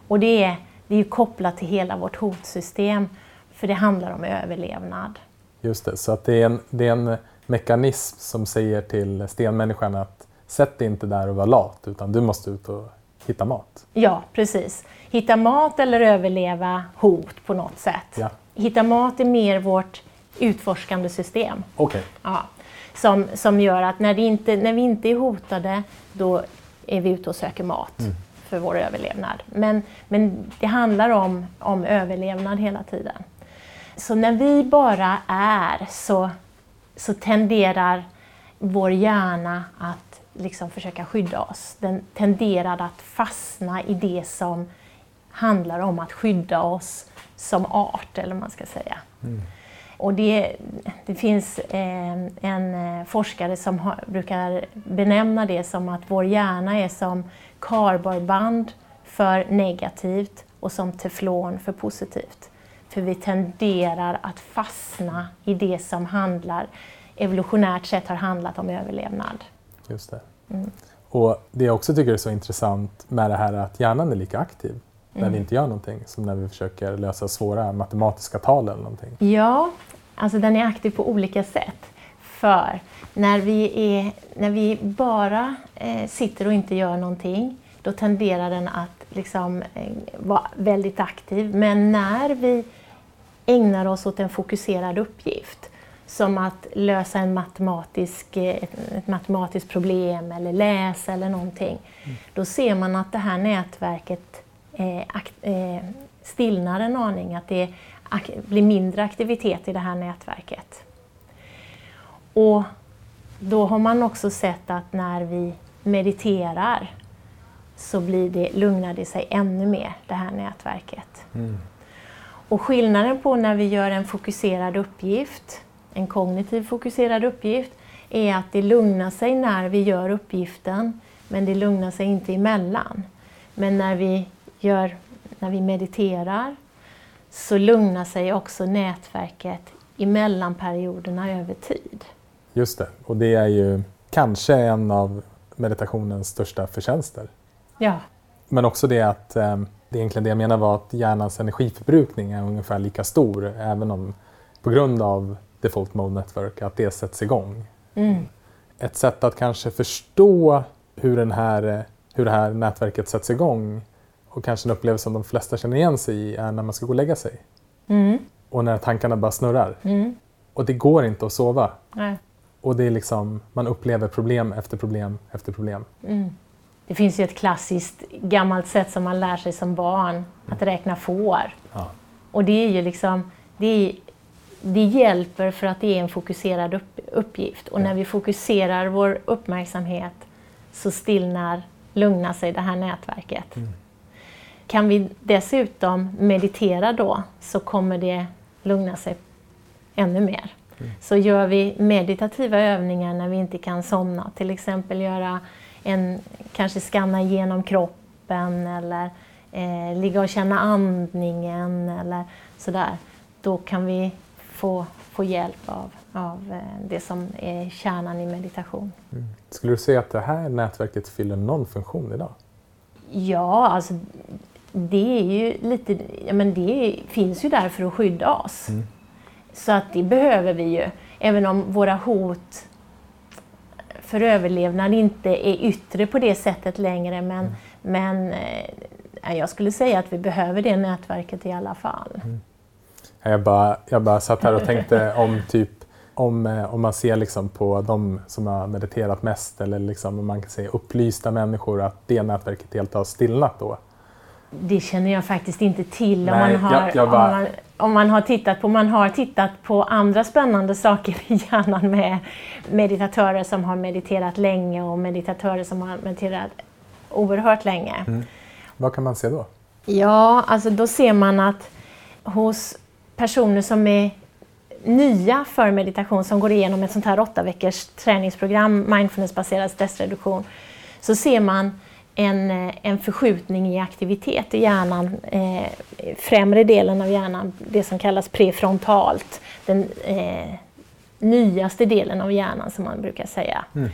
Och det är, det är kopplat till hela vårt hotsystem, för det handlar om överlevnad. Just det, så att det är en, det är en mekanism som säger till stenmänniskan att sätt dig inte där och var lat, utan du måste ut och hitta mat. Ja, precis. Hitta mat eller överleva hot på något sätt. Ja. Hitta mat är mer vårt utforskande system. Okay. Ja, som, som gör att när, inte, när vi inte är hotade, då är vi ute och söker mat mm. för vår överlevnad. Men, men det handlar om, om överlevnad hela tiden. Så när vi bara är så, så tenderar vår hjärna att liksom försöka skydda oss. Den tenderar att fastna i det som handlar om att skydda oss som art, eller vad man ska säga. Mm. Och det, det finns eh, en eh, forskare som har, brukar benämna det som att vår hjärna är som kardborreband för negativt och som teflon för positivt. För vi tenderar att fastna i det som handlar, evolutionärt sett har handlat om överlevnad. Just det. Mm. Och det jag också tycker är så intressant med det här är att hjärnan är lika aktiv mm. när vi mm. inte gör någonting som när vi försöker lösa svåra matematiska tal eller någonting. Ja, alltså den är aktiv på olika sätt. För när vi, är, när vi bara eh, sitter och inte gör någonting, då tenderar den att liksom, eh, vara väldigt aktiv. Men när vi ägnar oss åt en fokuserad uppgift, som att lösa en matematisk, ett matematiskt problem eller läsa eller någonting. Mm. Då ser man att det här nätverket eh, eh, stillnar en aning, att det blir mindre aktivitet i det här nätverket. Och då har man också sett att när vi mediterar så blir det, lugnar det sig ännu mer, det här nätverket. Mm. Och skillnaden på när vi gör en fokuserad uppgift en kognitiv fokuserad uppgift är att det lugnar sig när vi gör uppgiften, men det lugnar sig inte emellan. Men när vi, gör, när vi mediterar så lugnar sig också nätverket emellan perioderna över tid. Just det, och det är ju kanske en av meditationens största förtjänster. Ja. Men också det att, eh, det egentligen det jag menar var att hjärnans energiförbrukning är ungefär lika stor även om på grund av Default Mode Network, att det sätts igång. Mm. Ett sätt att kanske förstå hur, den här, hur det här nätverket sätts igång och kanske en upplevelse som de flesta känner igen sig i är när man ska gå och lägga sig. Mm. Och när tankarna bara snurrar. Mm. Och det går inte att sova. Nej. Och det är liksom, man upplever problem efter problem efter problem. Det finns ju ett klassiskt gammalt sätt som man lär sig som barn, att räkna får. Ja. Och det är ju liksom, det är det hjälper för att det är en fokuserad upp, uppgift. Och när vi fokuserar vår uppmärksamhet så stillnar, lugnar sig det här nätverket. Mm. kan vi dessutom meditera då så kommer det lugna sig ännu mer. Mm. Så gör vi meditativa övningar när vi inte kan somna, till exempel göra en, kanske skanna igenom kroppen eller eh, ligga och känna andningen eller sådär, då kan vi få, få hjälp av, av eh, det som är kärnan i meditation. Mm. Skulle du säga att det här nätverket fyller någon funktion idag? Ja, alltså det är ju lite, ja, men det finns ju där för att skydda oss. Mm. Så att det behöver vi ju. Även om våra hot för överlevnad inte är yttre på det sättet längre. Men, mm. men eh, jag skulle säga att vi behöver det nätverket i alla fall. Mm. Jag, bara, jag bara satt här och tänkte om typ om, eh, om man ser liksom på de som har mediterat mest eller liksom, om man kan säga upplysta människor att det nätverket helt har stillnat då? Det känner jag faktiskt inte till. Nej, om, man har, jag, jag bara... om, man, om man har tittat på, man har tittat på andra spännande saker i hjärnan med meditatörer som har mediterat länge och meditatörer som har mediterat oerhört länge. Mm. Vad kan man se då? Ja, alltså då ser man att hos personer som är nya för meditation som går igenom ett sånt här åtta veckors träningsprogram, mindfulnessbaserad stressreduktion, så ser man en, eh, en förskjutning i aktivitet i hjärnan, eh, främre delen av hjärnan, det som kallas prefrontalt, den eh, nyaste delen av hjärnan som man brukar säga. Mm.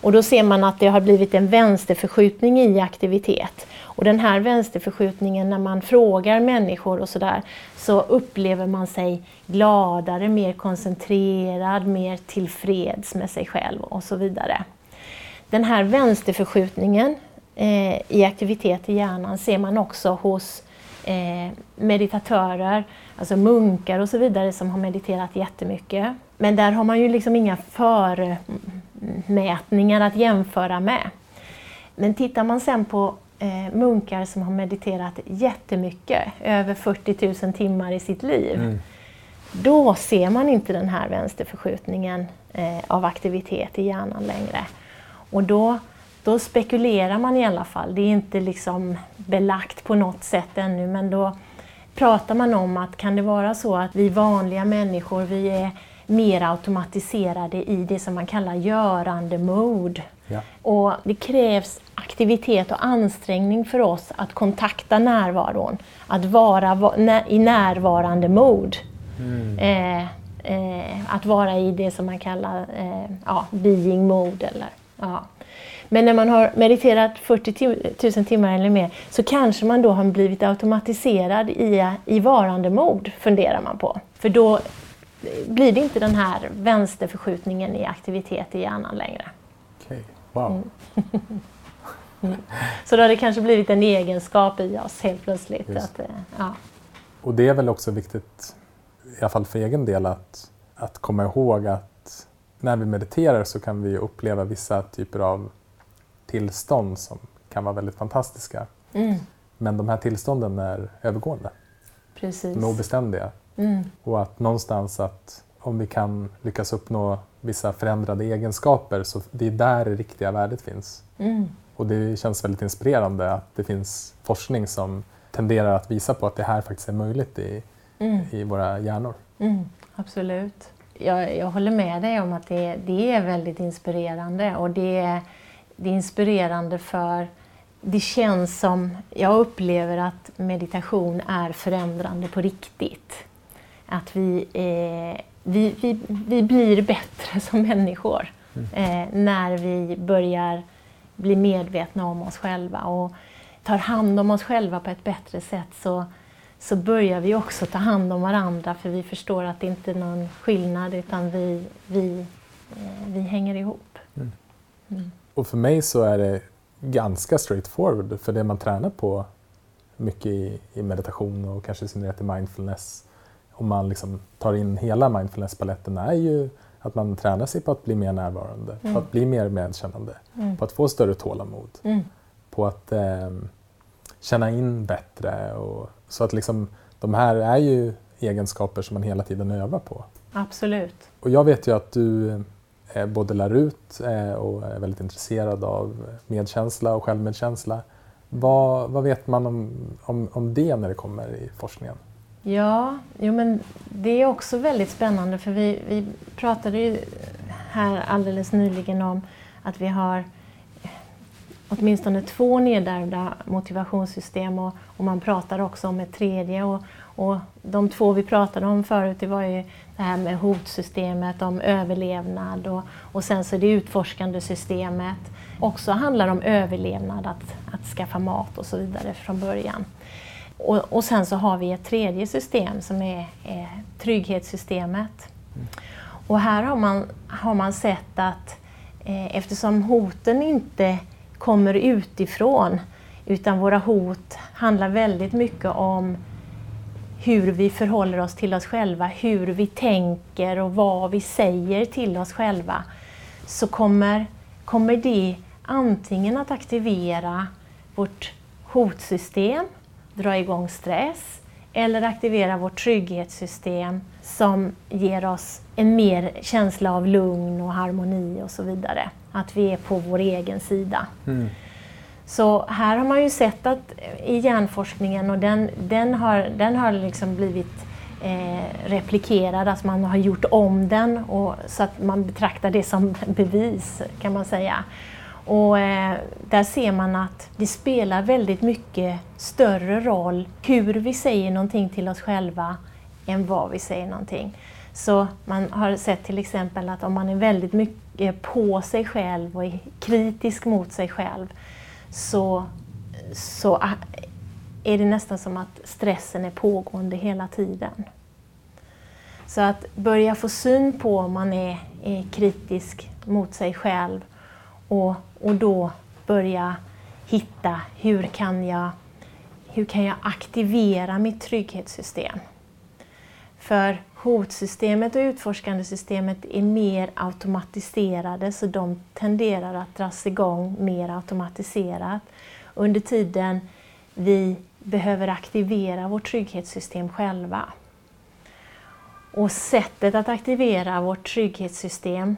Och då ser man att det har blivit en vänsterförskjutning i aktivitet. Och den här vänsterförskjutningen, när man frågar människor och sådär, så upplever man sig gladare, mer koncentrerad, mer tillfreds med sig själv och så vidare. Den här vänsterförskjutningen eh, i aktivitet i hjärnan ser man också hos eh, meditatörer, alltså munkar och så vidare som har mediterat jättemycket. Men där har man ju liksom inga förmätningar att jämföra med. Men tittar man sen på eh, munkar som har mediterat jättemycket, över 40 000 timmar i sitt liv, mm. då ser man inte den här vänsterförskjutningen eh, av aktivitet i hjärnan längre. Och då, då spekulerar man i alla fall, det är inte liksom belagt på något sätt ännu, men då pratar man om att kan det vara så att vi vanliga människor, vi är mer automatiserade i det som man kallar görande-mode. Ja. Och det krävs aktivitet och ansträngning för oss att kontakta närvaron, att vara i närvarande mod. Mm. Eh, eh, att vara i det som man kallar eh, ja, being mode. Eller, ja. Men när man har mediterat 40 000 timmar eller mer så kanske man då har blivit automatiserad i, i varande mod, funderar man på. För då blir det inte den här vänsterförskjutningen i aktivitet i hjärnan längre. Okej, okay. wow. Mm. mm. Så då har det kanske blivit en egenskap i oss helt plötsligt. Att, eh, ja. Och det är väl också viktigt, i alla fall för egen del, att, att komma ihåg att när vi mediterar så kan vi uppleva vissa typer av tillstånd som kan vara väldigt fantastiska. Mm. Men de här tillstånden är övergående. Precis. De är obeständiga. Mm. Och att någonstans att om vi kan lyckas uppnå vissa förändrade egenskaper så det är där det riktiga värdet finns. Mm. Och det känns väldigt inspirerande att det finns forskning som tenderar att visa på att det här faktiskt är möjligt i, mm. i våra hjärnor. Mm, absolut. Jag, jag, håller med dig om att det, det är väldigt inspirerande och det är, det är inspirerande för det känns som, jag upplever att meditation är förändrande på riktigt att vi, eh, vi, vi, vi blir bättre som människor mm. eh, när vi börjar bli medvetna om oss själva och tar hand om oss själva på ett bättre sätt så, så börjar vi också ta hand om varandra för vi förstår att det inte är någon skillnad utan vi, vi, eh, vi hänger ihop. Mm. Och för mig så är det ganska straightforward för det man tränar på mycket i, i meditation och kanske i synnerhet i mindfulness om man liksom tar in hela mindfulness-paletten är ju att man tränar sig på att bli mer närvarande, mm. på att bli mer medkännande, mm. på att få större tålamod, mm. på att eh, känna in bättre. Och, så att liksom, de här är ju egenskaper som man hela tiden övar på. Absolut. Och jag vet ju att du Eh, både lär ut eh, och är väldigt intresserad av medkänsla och självmedkänsla. Vad, vad vet man om, om, om det när det kommer i forskningen? Ja, jo, men det är också väldigt spännande för vi, vi pratade ju här alldeles nyligen om att vi har åtminstone två nedärvda motivationssystem och, och, man pratar också om ett tredje. Och, och de två vi pratade om förut det var ju det här med hotsystemet, om överlevnad och, och sen så det utforskande systemet. Också handlar om överlevnad, att, att skaffa mat och så vidare från början. Och, och sen så har vi ett tredje system som är, är trygghetssystemet. Och här har man, har man sett att eh, eftersom hoten inte kommer utifrån utan våra hot handlar väldigt mycket om hur vi förhåller oss till oss själva, hur vi tänker och vad vi säger till oss själva, så kommer, kommer det antingen att aktivera vårt hotsystem, dra igång stress, eller aktivera vårt trygghetssystem som ger oss en mer känsla av lugn och harmoni och så vidare. Att vi är på vår egen sida. Mm. Så här har man ju sett att eh, i hjärnforskningen, och den, den har, den har liksom blivit eh, replikerad, alltså man har gjort om den och, så att man betraktar det som bevis kan man säga. Och eh, där ser man att det spelar väldigt mycket större roll hur vi säger någonting till oss själva än vad vi säger någonting. Så man har sett till exempel att om man är väldigt mycket på sig själv och är kritisk mot sig själv så, så är det nästan som att stressen är pågående hela tiden. Så att börja få syn på om man är, är kritisk mot sig själv och, och då börja hitta hur kan, jag, hur kan jag aktivera mitt trygghetssystem? För hotsystemet och utforskande systemet är mer automatiserade så de tenderar att dras igång mer automatiserat. Under tiden vi behöver aktivera vårt trygghetssystem själva. Och sättet att aktivera vårt trygghetssystem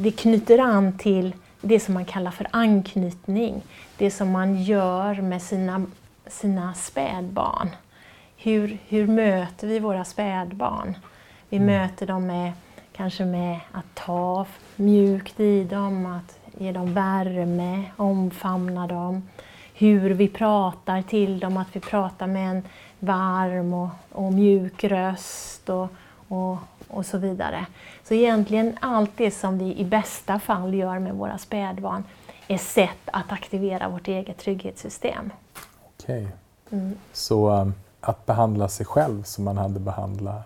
det knyter an till det som man kallar för anknytning. Det som man gör med sina, sina spädbarn. Hur, hur möter vi våra spädbarn? Vi mm. möter dem med, kanske med att ta mjukt i dem, att ge dem värme, omfamna dem. Hur vi pratar till dem, att vi pratar med en varm och, och mjuk röst och, och, och så vidare. Så egentligen allt det som vi i bästa fall gör med våra spädbarn är sätt att aktivera vårt eget trygghetssystem. Okej. Okay. Mm. Så um, att behandla sig själv som man hade behandlat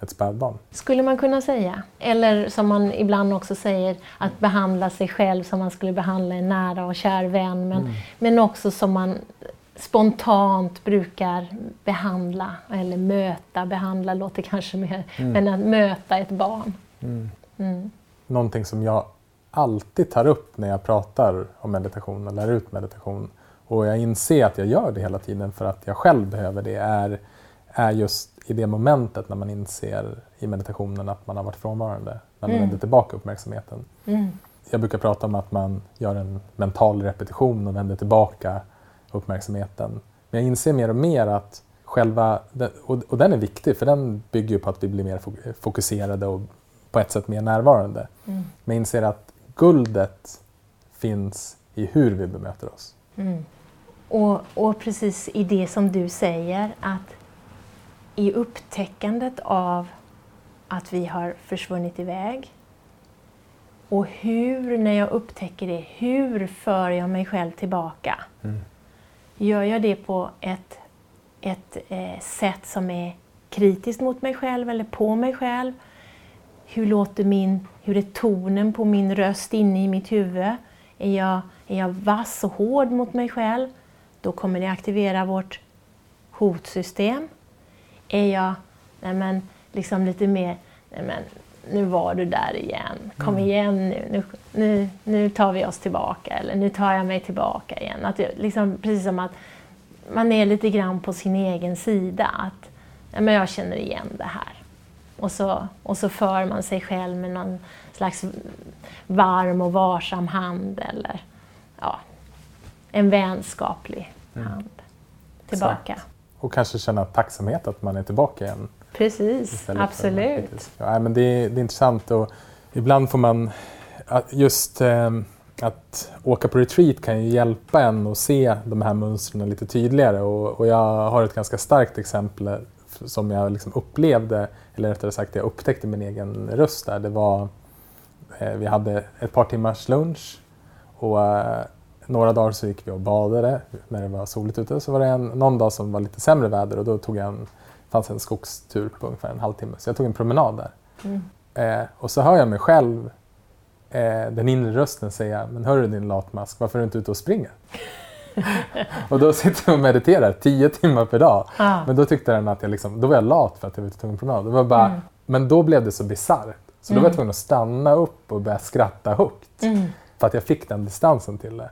ett spädbarn? Skulle man kunna säga. Eller som man ibland också säger, att behandla sig själv som man skulle behandla en nära och kär vän. Men, mm. men också som man spontant brukar behandla, eller möta, behandla låter kanske mer, mm. men att möta ett barn. Mm. Mm. Någonting som jag alltid tar upp när jag pratar om meditation och lär ut meditation och jag inser att jag gör det hela tiden för att jag själv behöver det är, är just i det momentet när man inser i meditationen att man har varit frånvarande, när man mm. vänder tillbaka uppmärksamheten. Mm. Jag brukar prata om att man gör en mental repetition och vänder tillbaka uppmärksamheten. Men jag inser mer och mer att själva, och den är viktig för den bygger på att vi blir mer fokuserade och på ett sätt mer närvarande. Mm. Men jag inser att guldet finns i hur vi bemöter oss. Mm. Och, och precis i det som du säger, att i upptäckandet av att vi har försvunnit iväg och hur, när jag upptäcker det, hur för jag mig själv tillbaka? Mm. Gör jag det på ett, ett eh, sätt som är kritiskt mot mig själv eller på mig själv? Hur, låter min, hur är tonen på min röst inne i mitt huvud? Är jag, är jag vass och hård mot mig själv? Då kommer det aktivera vårt hotsystem. Är jag nej men, liksom lite mer, nej men, nu var du där igen, kom mm. igen nu. nu, nu, nu tar vi oss tillbaka eller nu tar jag mig tillbaka igen. Att det, liksom, precis som att man är lite grann på sin egen sida. Att ja, men jag känner igen det här. Och så, och så för man sig själv med någon slags varm och varsam hand eller en vänskaplig hand tillbaka. Exakt. Och kanske känna tacksamhet att man är tillbaka igen. Precis, absolut. Ja, men det, är, det är intressant och ibland får man just eh, att åka på retreat kan ju hjälpa en att se de här mönstren lite tydligare och, och jag har ett ganska starkt exempel som jag liksom upplevde, eller rättare sagt jag upptäckte min egen röst där. Det var, eh, vi hade ett par timmars lunch och eh, några dagar så gick vi och badade när det var soligt ute. Så var det en, någon dag som var lite sämre väder och då tog jag en, fanns en skogstur på ungefär en halvtimme. Så jag tog en promenad där. Mm. Eh, och så hör jag mig själv, eh, den inre rösten säga, men hörru din latmask, varför är du inte ute och springer? och då sitter jag och mediterar tio timmar per dag. Ja. Men då tyckte den att jag liksom, då var jag lat för att jag var ute och tog en promenad. Det var bara, Mm. Men då blev det så bisarrt. Så då var jag tvungen att stanna upp och börja skratta högt. Mm. För att jag fick den distansen till det.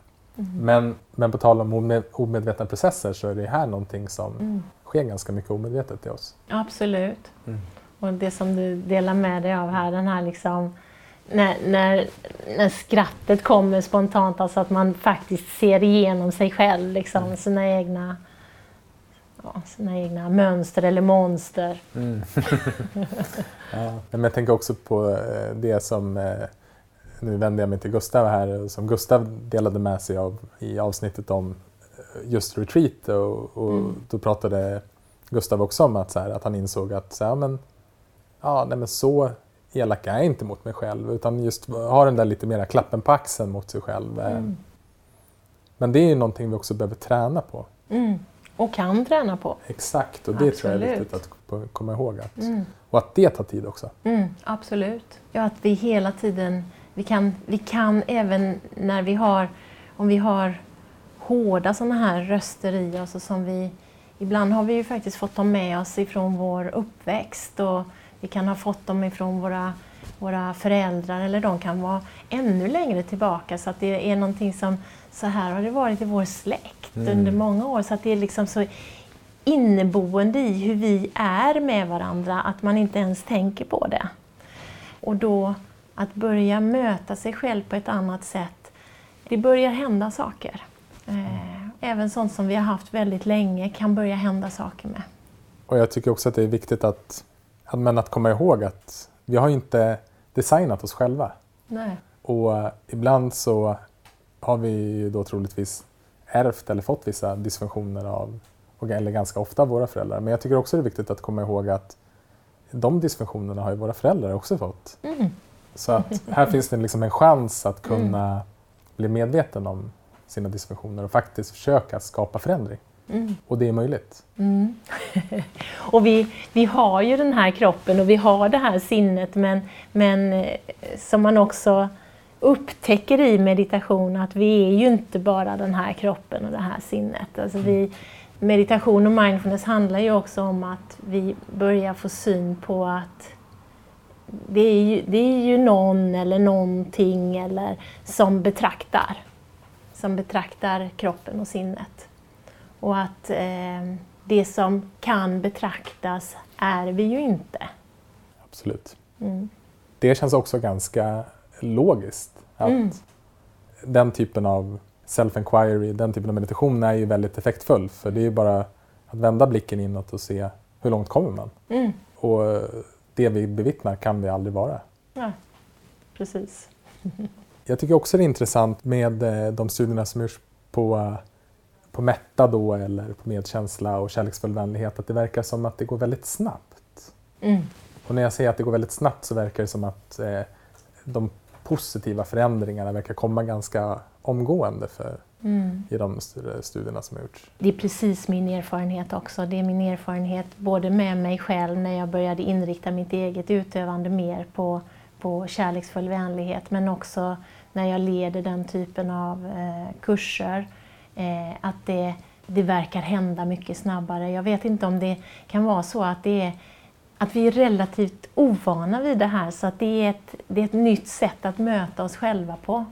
Men, men på tal om omed, omedvetna processer så är det här någonting som Mm. sker ganska mycket omedvetet i oss. Absolut. Mm. Och det som du delar med dig av här, den här liksom när, när, när skrattet kommer spontant, alltså att man faktiskt ser igenom sig själv, liksom, Mm. sina, egna, ja, sina egna mönster eller monster. Ja. Men jag tänker också på eh, det som, eh, nu vänder jag mig till Gustav här, som Gustav delade med sig av i avsnittet om eh, just retreat och, och då pratade Gustav också om att, så här, att han insåg att så, här, men, ja, nej, men så elak är jag inte mot mig själv utan just ha den där lite mera klappen på axeln mot sig själv. eh. Men det är ju någonting vi också behöver träna på. Mm. Och kan träna på. Exakt, och det tror jag är Absolut. viktigt att ko- komma ihåg. Att, Mm. Och att det tar tid också. Mm, absolut. Ja, att vi hela tiden, vi kan, vi kan även när vi har, om vi har hårda sådana här röster i oss och som vi, ibland har vi ju faktiskt fått dem med oss ifrån vår uppväxt och vi kan ha fått dem ifrån våra, våra föräldrar eller de kan vara ännu längre tillbaka så att det är någonting som, så här har det varit i vår släkt Mm. under många år så att det är liksom så inneboende i hur vi är med varandra att man inte ens tänker på det. Och då att börja möta sig själv på ett annat sätt, det börjar hända saker. Eh, Även sånt som vi har haft väldigt länge kan börja hända saker med. Och jag tycker också att det är viktigt att, att, men att komma ihåg att vi har inte designat oss själva. Nej. Och ibland så har vi då troligtvis ärvt eller fått vissa dysfunktioner av, eller ganska ofta av våra föräldrar. Men jag tycker också det är viktigt att komma ihåg att de dysfunktionerna har ju våra föräldrar också fått. Mm. Så att här finns det liksom en chans att kunna bli medveten om sina dysfunktioner och faktiskt försöka skapa förändring. Mm. Och det är möjligt. Mm. och vi, vi har ju den här kroppen och vi har det här sinnet men, men eh, som man också upptäcker i meditation att vi är ju inte bara den här kroppen och det här sinnet. Alltså vi, meditation och mindfulness handlar ju också om att vi börjar få syn på att det är ju, det är ju någon eller någonting eller som betraktar. Som betraktar kroppen och sinnet. Och att eh, det som kan betraktas är vi ju inte. Absolut. Mm. Det känns också ganska logiskt. Att Mm. Den typen av self-enquiry, den typen av meditation är ju väldigt effektfull. För det är ju bara att vända blicken inåt och se hur långt kommer man. Mm. Och det vi bevittnar kan vi aldrig vara. Ja, precis. Jag tycker också det är intressant med eh, de studierna som görs på, eh, på mätta då eller på medkänsla och kärleksfull vänlighet. Att det verkar som att det går väldigt snabbt. Mm. Och när jag säger att det går väldigt snabbt så verkar det som att eh, de positiva förändringarna verkar komma ganska omgående för, Mm. i de stu- studierna som har gjorts. Det är precis min erfarenhet också. Det är min erfarenhet både med mig själv när jag började inrikta mitt eget utövande mer på, på kärleksfull vänlighet men också när jag leder den typen av eh, kurser. Eh, att det, det verkar hända mycket snabbare. Jag vet inte om det kan vara så att det är att vi är relativt ovana vid det här så att det är ett, det är ett nytt sätt att möta oss själva på.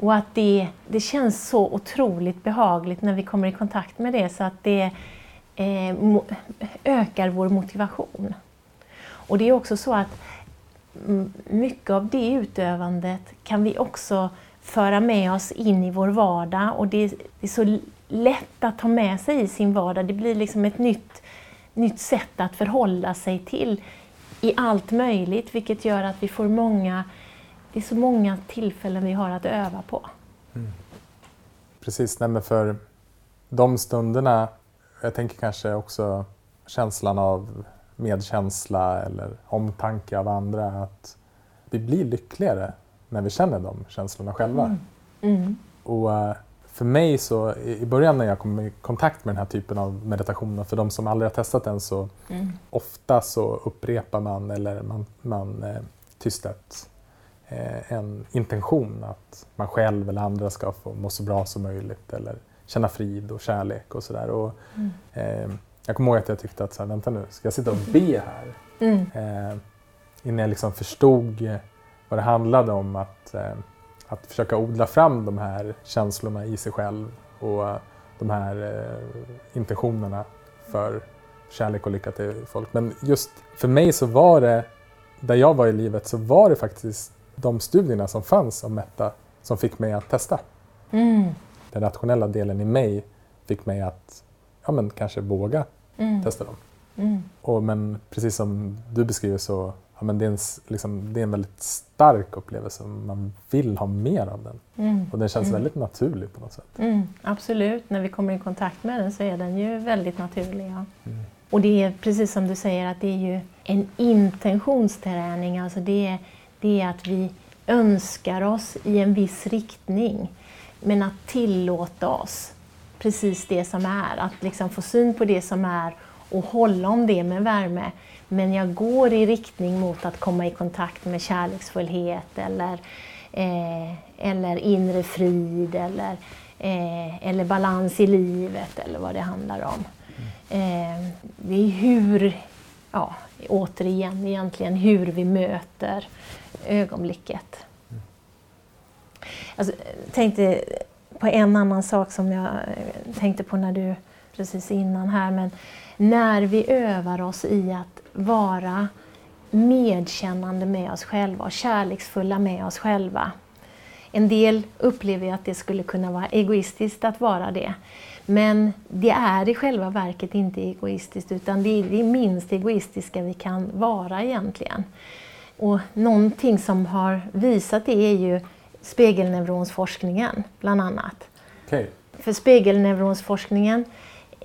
Och att det, det känns så otroligt behagligt när vi kommer i kontakt med det så att det eh, ökar vår motivation. Och det är också så att mm, mycket av det utövandet kan vi också föra med oss in i vår vardag och det, det är så lätt att ta med sig i sin vardag. Det blir liksom ett nytt, nytt sätt att förhålla sig till i allt möjligt, vilket gör att vi får många, det är så många tillfällen vi har att öva på. Mm. Precis, nej för de stunderna, jag tänker kanske också känslan av medkänsla eller omtanke av andra, att vi blir lyckligare när vi känner de känslorna själva. Mm. Mm. Och eh, för mig så, i början när jag kom i kontakt med den här typen av meditation, för de som aldrig har testat den så mm. ofta så upprepar man eller man, man eh, tystat en intention att man själv eller andra ska få må så bra som möjligt eller känna frid och kärlek och sådär. Mm. Eh, jag kommer ihåg att jag tyckte att, så här, vänta nu, ska jag sitta och be här? Mm. Eh, innan jag liksom förstod vad det handlade om att eh, att försöka odla fram de här känslorna i sig själv och de här eh, intentionerna för kärlek och lycka till folk. Men just för mig så var det, där jag var i livet, så var det faktiskt de studierna som fanns om Metta som fick mig att testa. Mm. Den rationella delen i mig fick mig att ja, men kanske våga mm. testa dem. Mm. Och, men precis som du beskriver så ja, men det, är en, liksom, det är en väldigt stark upplevelse. Man vill ha mer av den. Mm. Och den känns mm. väldigt naturlig på något sätt. Mm, absolut, när vi kommer i kontakt med den så är den ju väldigt naturlig. Ja. Mm. Och det är precis som du säger att det är ju en intentionsträning. Alltså det, är, det är att vi önskar oss i en viss riktning. Men att tillåta oss precis det som är. Att liksom få syn på det som är och hålla om det med värme. Men jag går i riktning mot att komma i kontakt med kärleksfullhet eller, eh, eller inre frid eller, eh, eller balans i livet eller vad det handlar om. Eh, det är hur, ja, återigen egentligen hur vi möter ögonblicket. Alltså, tänkte på en annan sak som jag eh, tänkte på när du precis innan här. Men när vi övar oss i att vara medkännande med oss själva och kärleksfulla med oss själva. En del upplever att det skulle kunna vara egoistiskt att vara det. Men det är i själva verket inte egoistiskt utan det är det minst egoistiska vi kan vara egentligen. Och någonting som har visat det är ju spegelneuronsforskningen bland annat. Okay. För spegelneuronsforskningen,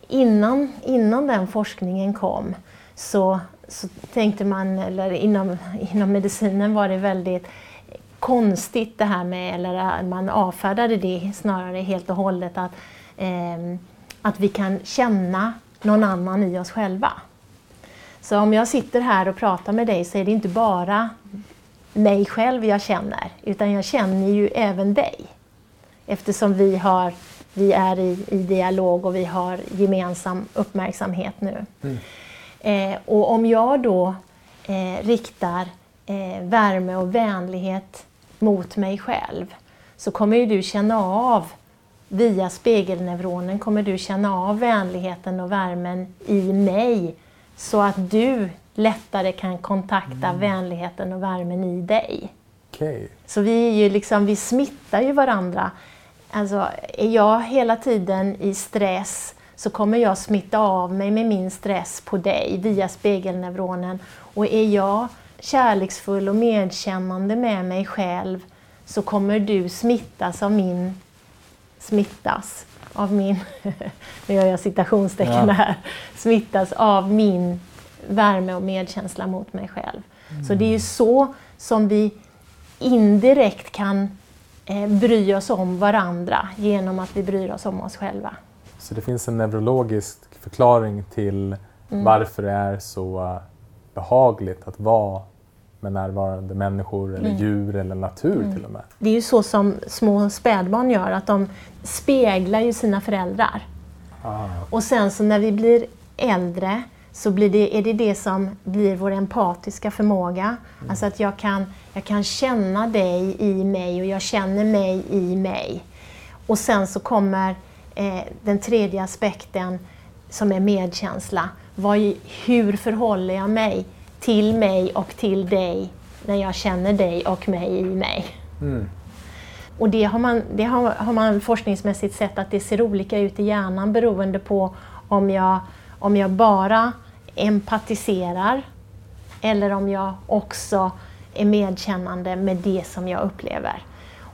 innan, innan den forskningen kom så så tänkte man, eller inom, inom medicinen var det väldigt konstigt det här med, eller man avfärdade det snarare helt och hållet, att, eh, att vi kan känna någon annan i oss själva. Så om jag sitter här och pratar med dig så är det inte bara mig själv jag känner, utan jag känner ju även dig. Eftersom vi, har, vi är i, i dialog och vi har gemensam uppmärksamhet nu. Mm. Eh, och om jag då eh, riktar eh, värme och vänlighet mot mig själv så kommer ju du känna av, via spegelneuronen, kommer du känna av vänligheten och värmen i mig så att du lättare kan kontakta mm. vänligheten och värmen i dig. Okay. Så vi, är ju liksom, vi smittar ju varandra. Alltså, är jag hela tiden i stress så kommer jag smitta av mig med min stress på dig via spegelneuronen. Och är jag kärleksfull och medkännande med mig själv så kommer du smittas av min smittas av min, nu gör jag citationstecken ja. här, smittas av min värme och medkänsla mot mig själv. Mm. Så det är ju så som vi indirekt kan eh, bry oss om varandra genom att vi bryr oss om oss själva. Så det finns en neurologisk förklaring till mm. varför det är så behagligt att vara med närvarande människor eller mm. djur eller natur mm. till och med. Det är ju så som små spädbarn gör, att de speglar ju sina föräldrar. Ah. Och sen så när vi blir äldre så blir det, är det det som blir vår empatiska förmåga. Mm. Alltså att jag kan, jag kan känna dig i mig och jag känner mig i mig. Och sen så kommer eh, den tredje aspekten som är medkänsla. Vad, hur förhåller jag mig till mig och till dig när jag känner dig och mig i mig? Mm. Och det, har man, det har, har man forskningsmässigt sett att det ser olika ut i hjärnan beroende på om jag, om jag bara empatiserar eller om jag också är medkännande med det som jag upplever.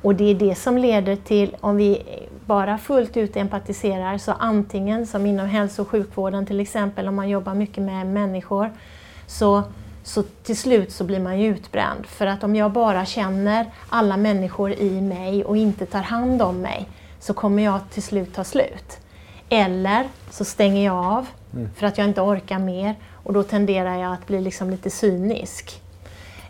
Och det är det som leder till, om vi bara fullt ut empatiserar, så antingen som inom hälso och sjukvården till exempel, om man jobbar mycket med människor, så, så till slut så blir man ju utbränd. För att om jag bara känner alla människor i mig och inte tar hand om mig, så kommer jag till slut ta slut. Eller så stänger jag av mm. för att jag inte orkar mer och då tenderar jag att bli liksom lite cynisk.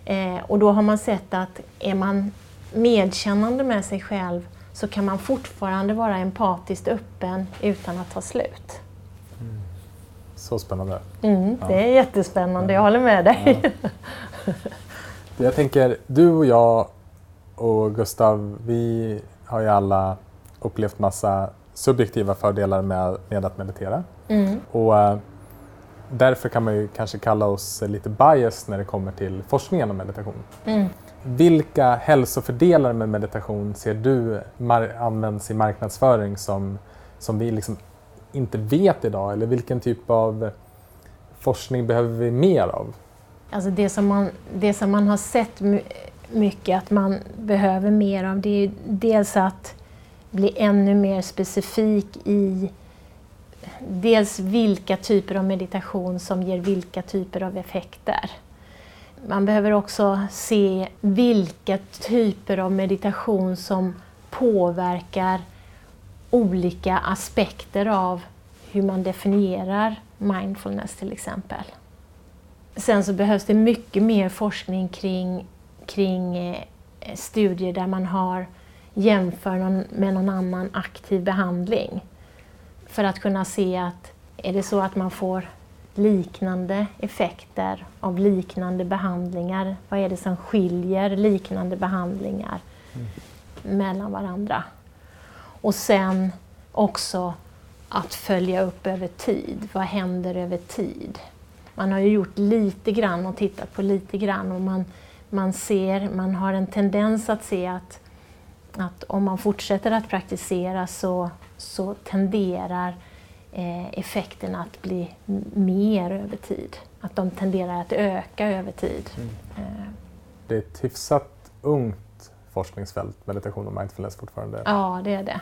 Eh, och då har man sett att är man medkännande med sig själv så kan man fortfarande vara empatiskt öppen utan att ta slut. Så spännande. Mm, ja. Det är jättespännande, jag håller med dig. Ja. Jag tänker, du och jag och Gustav, vi har ju alla upplevt massa subjektiva fördelar med, med att meditera. Mm. Och, uh, därför kan man ju kanske kalla oss lite bias när det kommer till forskningen om meditation. Mm. Vilka hälsofördelar med meditation ser du används i marknadsföring som, som vi liksom inte vet idag? Eller vilken typ av forskning behöver vi mer av? Alltså det, som man, det som man har sett mycket att man behöver mer av det är dels att bli ännu mer specifik i dels vilka typer av meditation som ger vilka typer av effekter. Man behöver också se vilka typer av meditation som påverkar olika aspekter av hur man definierar mindfulness till exempel. Sen så behövs det mycket mer forskning kring, kring eh, studier där man har jämför någon, med någon annan aktiv behandling. För att kunna se att är det så att man får liknande effekter av liknande behandlingar. Vad är det som skiljer liknande behandlingar mm. mellan varandra? Och sen också att följa upp över tid. Vad händer över tid? Man har ju gjort lite grann och tittat på lite grann och man, man ser, man har en tendens att se att, att om man fortsätter att praktisera så, så tenderar eh, effekterna att bli mer över tid. Att de tenderar att öka över tid. Mm. Eh. Det är ett hyfsat ungt forskningsfält, meditation och mindfulness fortfarande. Ja, det är det.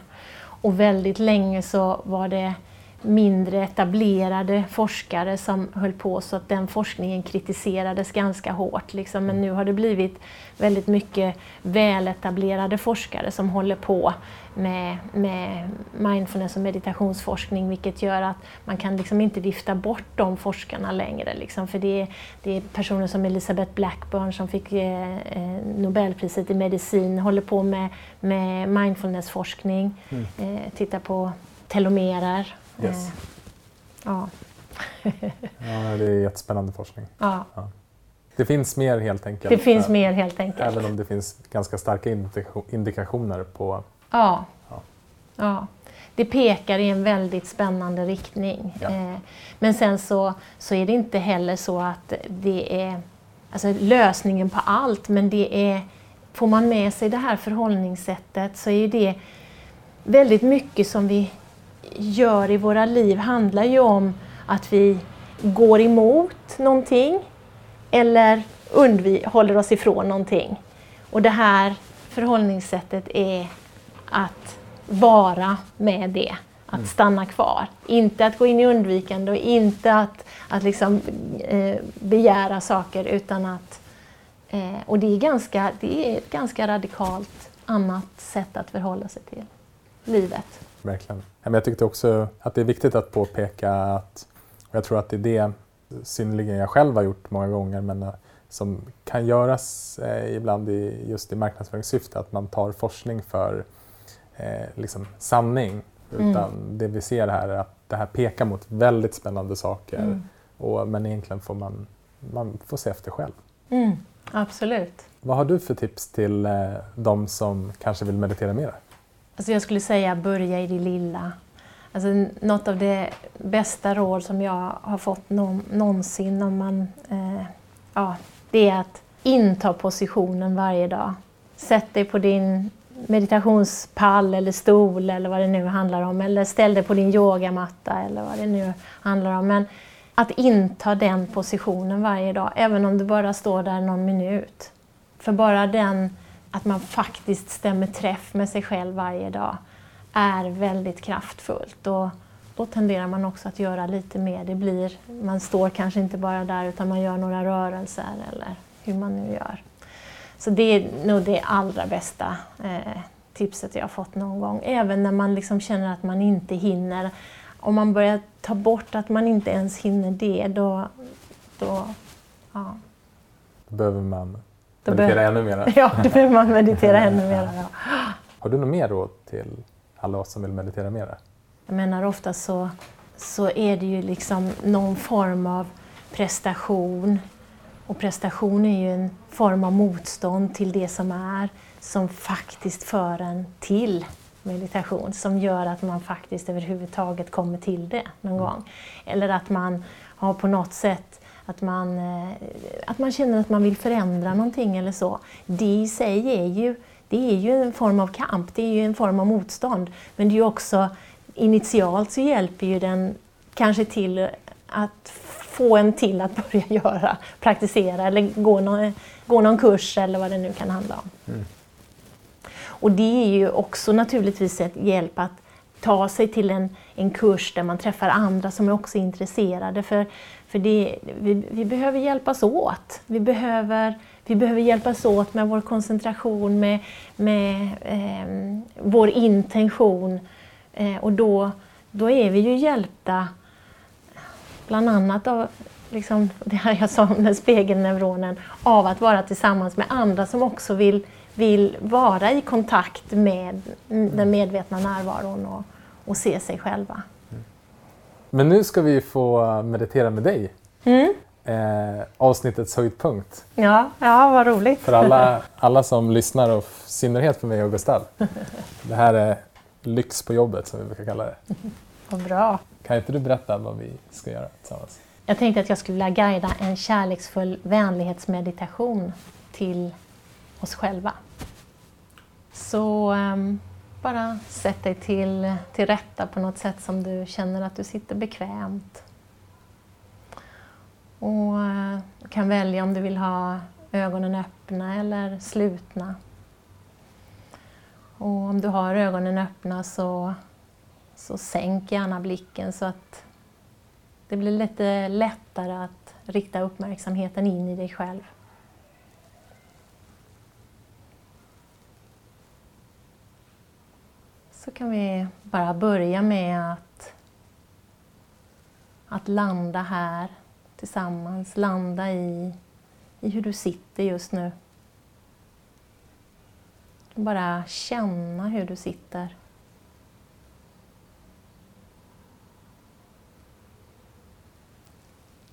Och väldigt länge så var det mindre etablerade forskare som höll på så att den forskningen kritiserades ganska hårt. Liksom. Men nu har det blivit väldigt mycket väletablerade forskare som håller på med, med mindfulness och meditationsforskning vilket gör att man kan liksom inte vifta bort de forskarna längre. Liksom. För det är, det är personer som Elizabeth Blackburn som fick eh, eh Nobelpriset i medicin, håller på med, med mindfulnessforskning, mm. eh, tittar på telomerer Yes. Eh, ja. ja, det är jättespännande forskning. Ja. ja. Det finns mer helt enkelt. Det finns mer helt enkelt. Även om det finns ganska starka indikationer på... Ja. ja. ja. Det pekar i en väldigt spännande riktning. Ja. Eh, men sen så, så är det inte heller så att det är alltså lösningen på allt, men det är Får man med sig det här förhållningssättet så är det väldigt mycket som vi gör i våra liv handlar ju om att vi går emot någonting eller undvi- håller oss ifrån någonting. Och det här förhållningssättet är att vara med det, att mm. stanna kvar. Inte att gå in i undvikande och inte att, att liksom, eh, begära saker utan att... Eh, och det är, ganska, det är ett ganska radikalt annat sätt att förhålla sig till livet. Verkligen. Jag tyckte också att det är viktigt att påpeka att, och jag tror att det är det synnerligen jag själv har gjort många gånger, men eh, som kan göras eh, ibland i, just i marknadsföringssyfte, att man tar forskning för eh, liksom sanning. Mm. Utan det vi ser här är att det här pekar mot väldigt spännande saker. Mm. Och, men egentligen får man, man får se efter själv. Mm, absolut. Vad har du för tips till eh, de som kanske vill meditera mer? Alltså jag skulle säga börja i det lilla. Alltså något av det bästa råd som jag har fått någonsin om man, eh, ja, det är att inta positionen varje dag. Sätt dig på din meditationspall eller stol eller vad det nu handlar om. Eller ställ dig på din yogamatta eller vad det nu handlar om. Men att inta den positionen varje dag, även om du bara står där någon minut. För bara den, att man faktiskt stämmer träff med sig själv varje dag, är väldigt kraftfullt. Och då tenderar man också att göra lite mer. Det blir, man står kanske inte bara där utan man gör några rörelser eller hur man nu gör. Så det är nog det allra bästa eh, tipset jag har fått någon gång. Även när man liksom känner att man inte hinner. Om man börjar ta bort att man inte ens hinner det, då... då ja. Då behöver man då meditera be ännu mer. Ja, då behöver man meditera ännu mer. Ja. Har du något mer råd till alla oss som vill meditera mer? Jag menar ofta så, så är det ju liksom någon form av prestation. Och prestation är ju en form av motstånd till det som är, som faktiskt för en till meditation, som gör att man faktiskt överhuvudtaget kommer till det någon mm. gång. Eller att man har på något sätt att man, eh, att man känner att man vill förändra någonting eller så. Det i sig är ju, det är ju en form av kamp, det är ju en form av motstånd. Men det är ju också initialt så hjälper ju den kanske till att få en till att börja göra, praktisera eller gå någon, gå någon kurs eller vad det nu kan handla om. Mm. Och det är ju också naturligtvis ett hjälp att ta sig till en, en kurs där man träffar andra som är också intresserade. För, för det, vi, vi behöver hjälpas åt. Vi behöver, vi behöver hjälpas åt med vår koncentration, med, med eh, vår intention Eh, och då, då är vi ju hjälpta bland annat av liksom, det här jag sa om den spegelneuronen, av att vara tillsammans med andra som också vill, vill vara i kontakt med den medvetna närvaron och, och se sig själva. Men nu ska vi få meditera med dig. Mm. Eh, avsnittets höjdpunkt. Ja, ja, vad roligt. För alla, alla som lyssnar och i synnerhet för mig och Gustav. Det här är lyx på jobbet som vi brukar kalla det. Vad bra. Kan inte du berätta vad vi ska göra tillsammans? Jag tänkte att jag skulle vilja guida en kärleksfull vänlighetsmeditation till oss själva. Så um, bara sätt dig till, till rätta på något sätt som du känner att du sitter bekvämt. Och uh, kan välja om du vill ha ögonen öppna eller slutna. Och om du har ögonen öppna så, så sänk gärna blicken så att det blir lite lättare att rikta uppmärksamheten in i dig själv. Så kan vi bara börja med att, att landa här tillsammans, landa i, i hur du sitter just nu. Bara känna hur du sitter.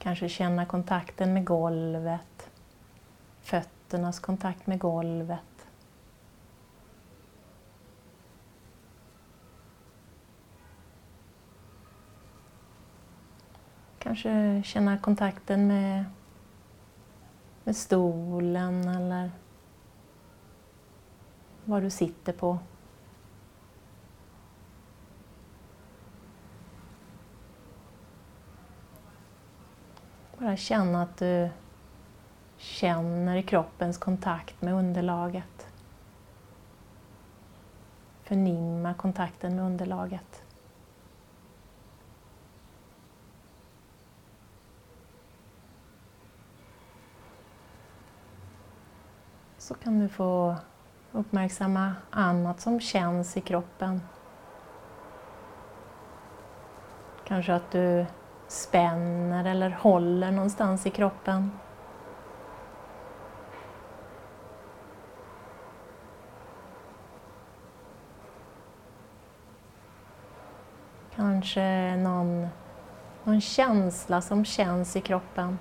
Kanske känna kontakten med golvet, fötternas kontakt med golvet. Kanske känna kontakten med, med stolen eller vad du sitter på. Bara känna att du känner kroppens kontakt med underlaget. Förnimma kontakten med underlaget. Så kan du få Uppmärksamma annat som känns i kroppen. Kanske att du spänner eller håller någonstans i kroppen. Kanske någon, någon känsla som känns i kroppen.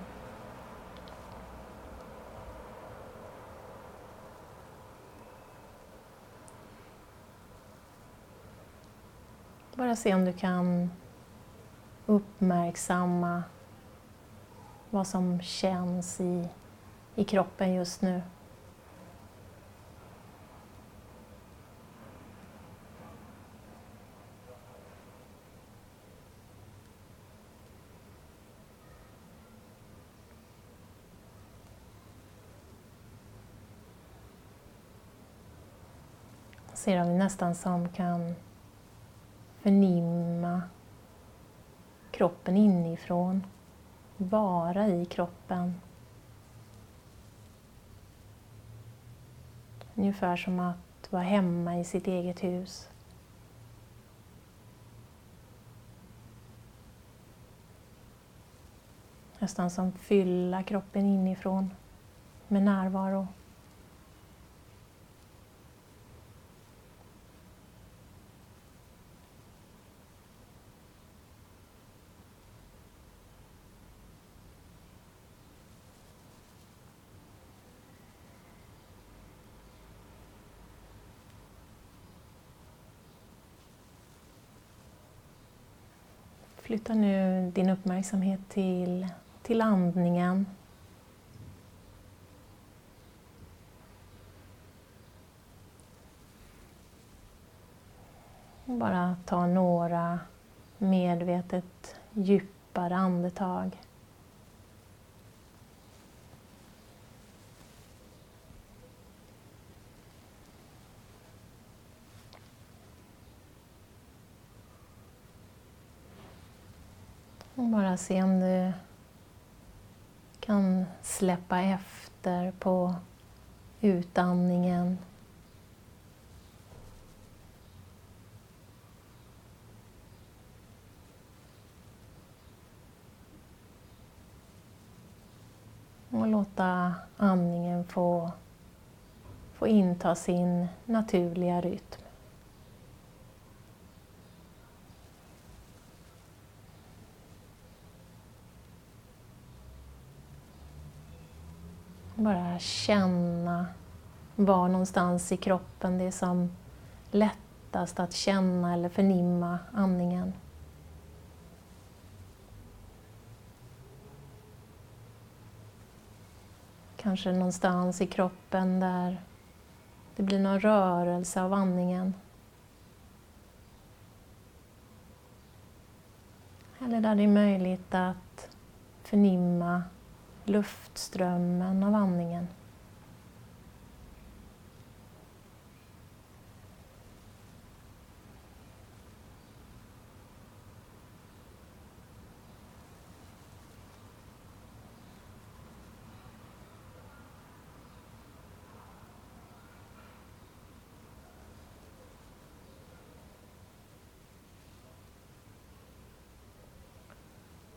Bara se om du kan uppmärksamma vad som känns i, i kroppen just nu. ser om vi nästan som kan förnimma kroppen inifrån, vara i kroppen. Ungefär som att vara hemma i sitt eget hus. Nästan som fylla kroppen inifrån med närvaro. Flytta nu din uppmärksamhet till, till andningen. Bara ta några medvetet djupare andetag. Och bara se om du kan släppa efter på utandningen. Och låta andningen få, få inta sin naturliga rytm. Bara känna var någonstans i kroppen det är som lättast att känna eller förnimma andningen. Kanske någonstans i kroppen där det blir någon rörelse av andningen. Eller där det är möjligt att förnimma luftströmmen av andningen.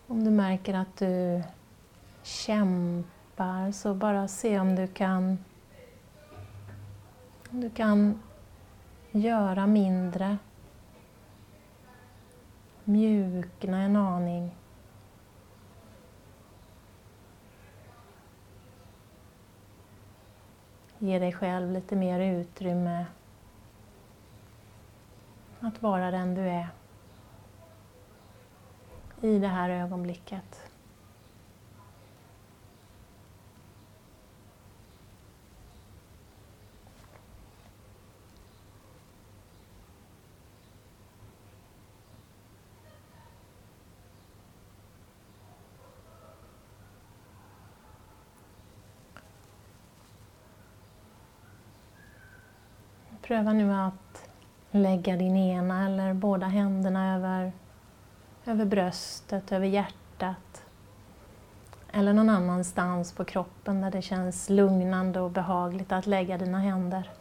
Om du märker att du kämpar så bara se om du kan om du kan göra mindre. Mjukna en aning. Ge dig själv lite mer utrymme att vara den du är i det här ögonblicket. Pröva nu att lägga din ena eller båda händerna över, över bröstet, över hjärtat. Eller någon annanstans på kroppen där det känns lugnande och behagligt att lägga dina händer.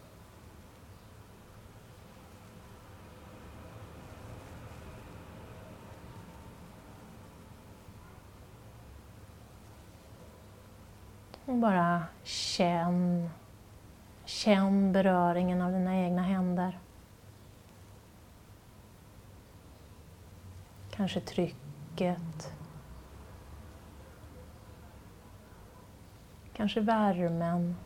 Och bara känn Känn beröringen av dina egna händer. Kanske trycket. Kanske värmen.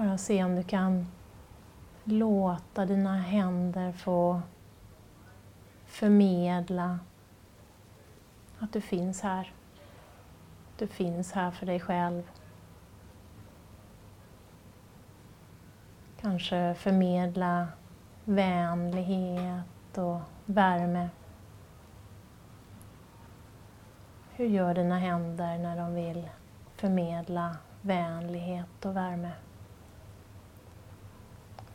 Bara se om du kan låta dina händer få förmedla att du finns här. Du finns här för dig själv. Kanske förmedla vänlighet och värme. Hur gör dina händer när de vill förmedla vänlighet och värme?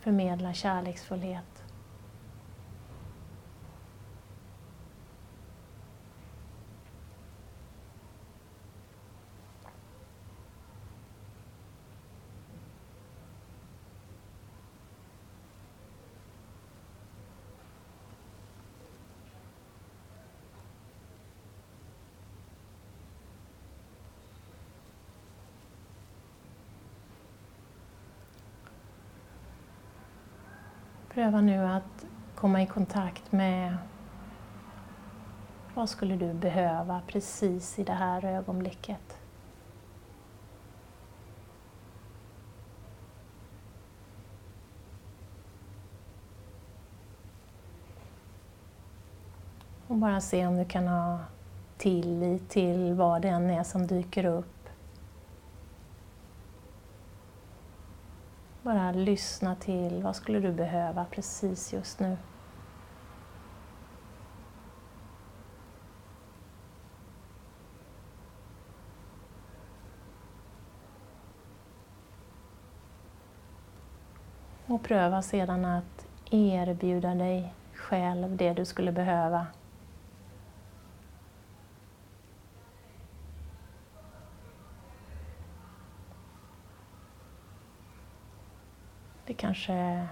Förmedla kärleksfullhet. Pröva nu att komma i kontakt med vad skulle du behöva precis i det här ögonblicket? Och bara se om du kan ha tillit till vad det än är som dyker upp Bara lyssna till vad skulle du behöva precis just nu. Och pröva sedan att erbjuda dig själv det du skulle behöva Det kanske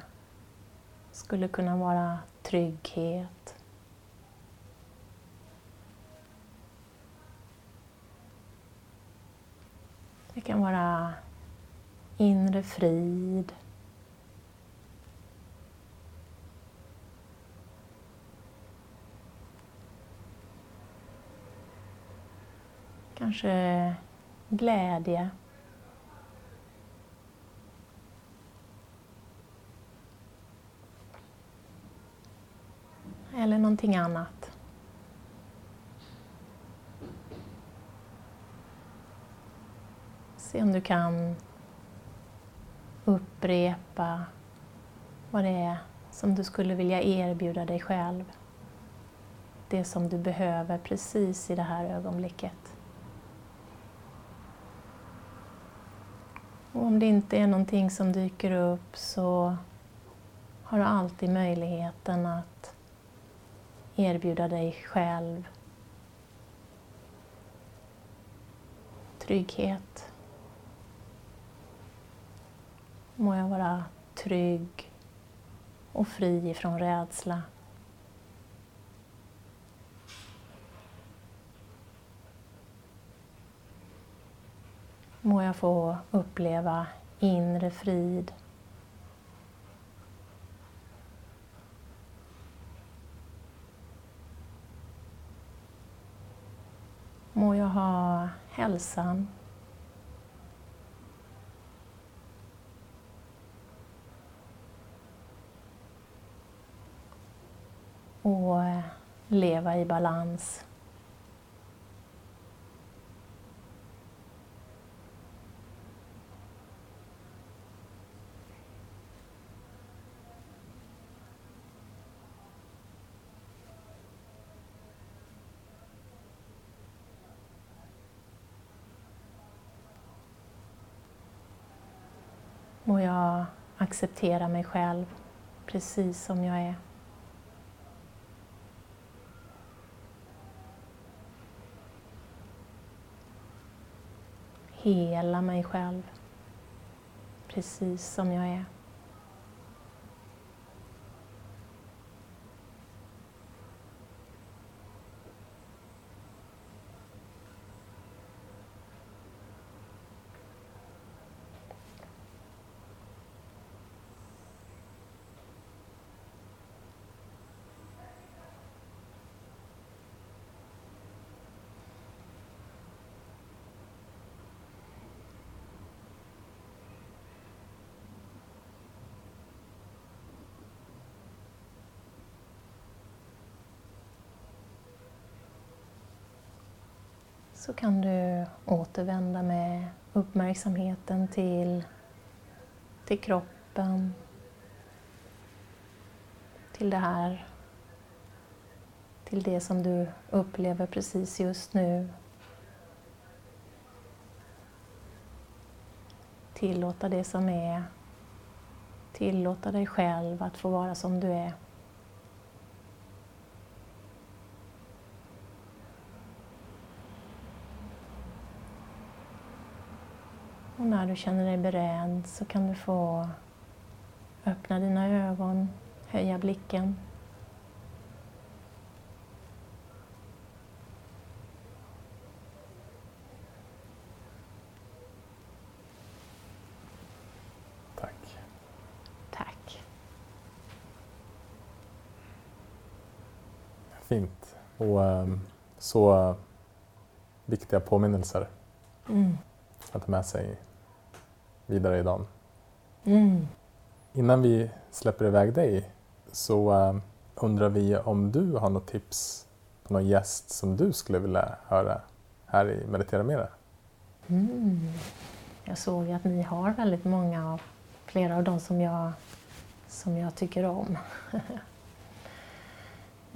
skulle kunna vara trygghet. Det kan vara inre frid. Kanske glädje. Eller någonting annat. Se om du kan upprepa vad det är som du skulle vilja erbjuda dig själv. Det som du behöver precis i det här ögonblicket. Och om det inte är någonting som dyker upp så har du alltid möjligheten att erbjuda dig själv trygghet. Må jag vara trygg och fri ifrån rädsla. Må jag få uppleva inre frid må jag ha hälsan. Och leva i balans. Må jag acceptera mig själv precis som jag är. Hela mig själv precis som jag är. så kan du återvända med uppmärksamheten till, till kroppen. till det här, till det som du upplever precis just nu. Tillåta det som är. Tillåta dig själv att få vara som du är. När du känner dig beredd så kan du få öppna dina ögon, höja blicken. Tack. Tack. Fint. Och ehm, så viktiga påminnelser Mm. att ta med sig vidare i dagen. Mm. Innan vi släpper iväg dig så eh, undrar vi om du har något tips på någon gäst som du skulle vilja höra här i Meditera Mera? Mm. Jag såg att ni har väldigt många av flera av dem som jag, som jag tycker om.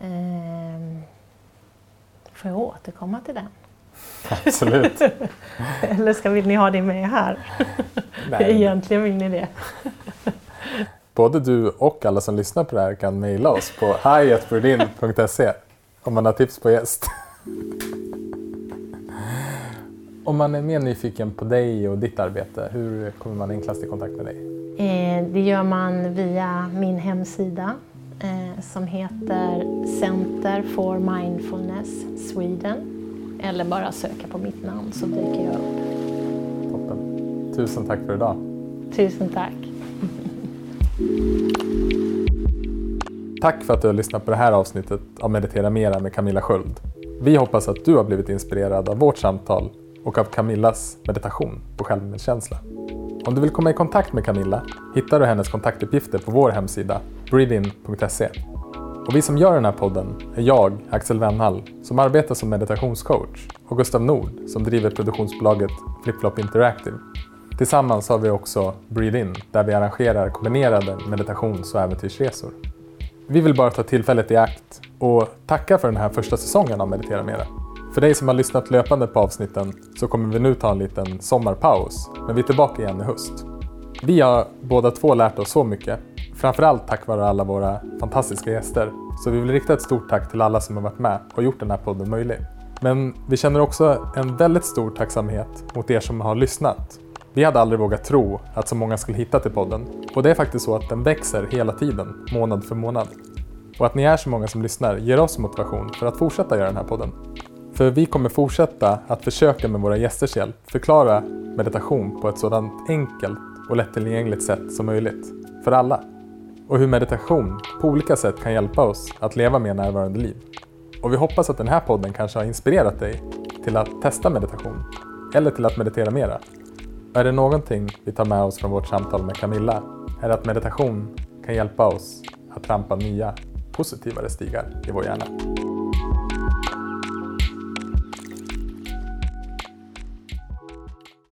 ehm, får jag återkomma till den? Absolut. Eller ska vill ni ha det med här? Nej, Egentligen vill ni det. både du och alla som lyssnar på det här kan mejla oss på hi.brodin.se om man har tips på gäst. Om man är mer nyfiken på dig och ditt arbete, hur kommer man enklast i kontakt med dig? Eh, det gör man via min hemsida eh, som heter Center for Mindfulness Sweden. Eller bara söka på mitt namn så dyker jag upp. Toppen. Tusen tack för idag. Tusen tack. Tack för att du har lyssnat på det här avsnittet av Meditera Mera med Camilla Sköld. Vi hoppas att du har blivit inspirerad av vårt samtal och av Camillas meditation på självmedkänsla. Om du vill komma i kontakt med Camilla hittar du hennes kontaktuppgifter på vår hemsida breedin.se. Och vi som gör den här podden är jag, Axel Wennhall, som arbetar som meditationscoach och Gustav Nord som driver produktionsbolaget Flipflop Interactive. Tillsammans har vi också Breathe In där vi arrangerar kombinerade meditations och äventyrsresor. Vi vill bara ta tillfället i akt och tacka för den här första säsongen av Meditera Mera. För dig som har lyssnat löpande på avsnitten så kommer vi nu ta en liten sommarpaus, men vi är tillbaka igen i höst. Vi har båda två lärt oss så mycket, framförallt tack vare alla våra fantastiska gäster. Så vi vill rikta ett stort tack till alla som har varit med och gjort den här podden möjlig. Men vi känner också en väldigt stor tacksamhet mot er som har lyssnat. Vi hade aldrig vågat tro att så många skulle hitta till podden. Och det är faktiskt så att den växer hela tiden, månad för månad. Och att ni är så många som lyssnar ger oss motivation för att fortsätta göra den här podden. För vi kommer fortsätta att försöka med våra gästers hjälp förklara meditation på ett sådant enkelt och lättillgängligt sätt som möjligt. För alla. Och hur meditation på olika sätt kan hjälpa oss att leva mer närvarande liv. Och vi hoppas att den här podden kanske har inspirerat dig till att testa meditation. Eller till att meditera mera. Och är det någonting vi tar med oss från vårt samtal med Camilla är det att meditation kan hjälpa oss att trampa nya, positivare stigar i vår hjärna.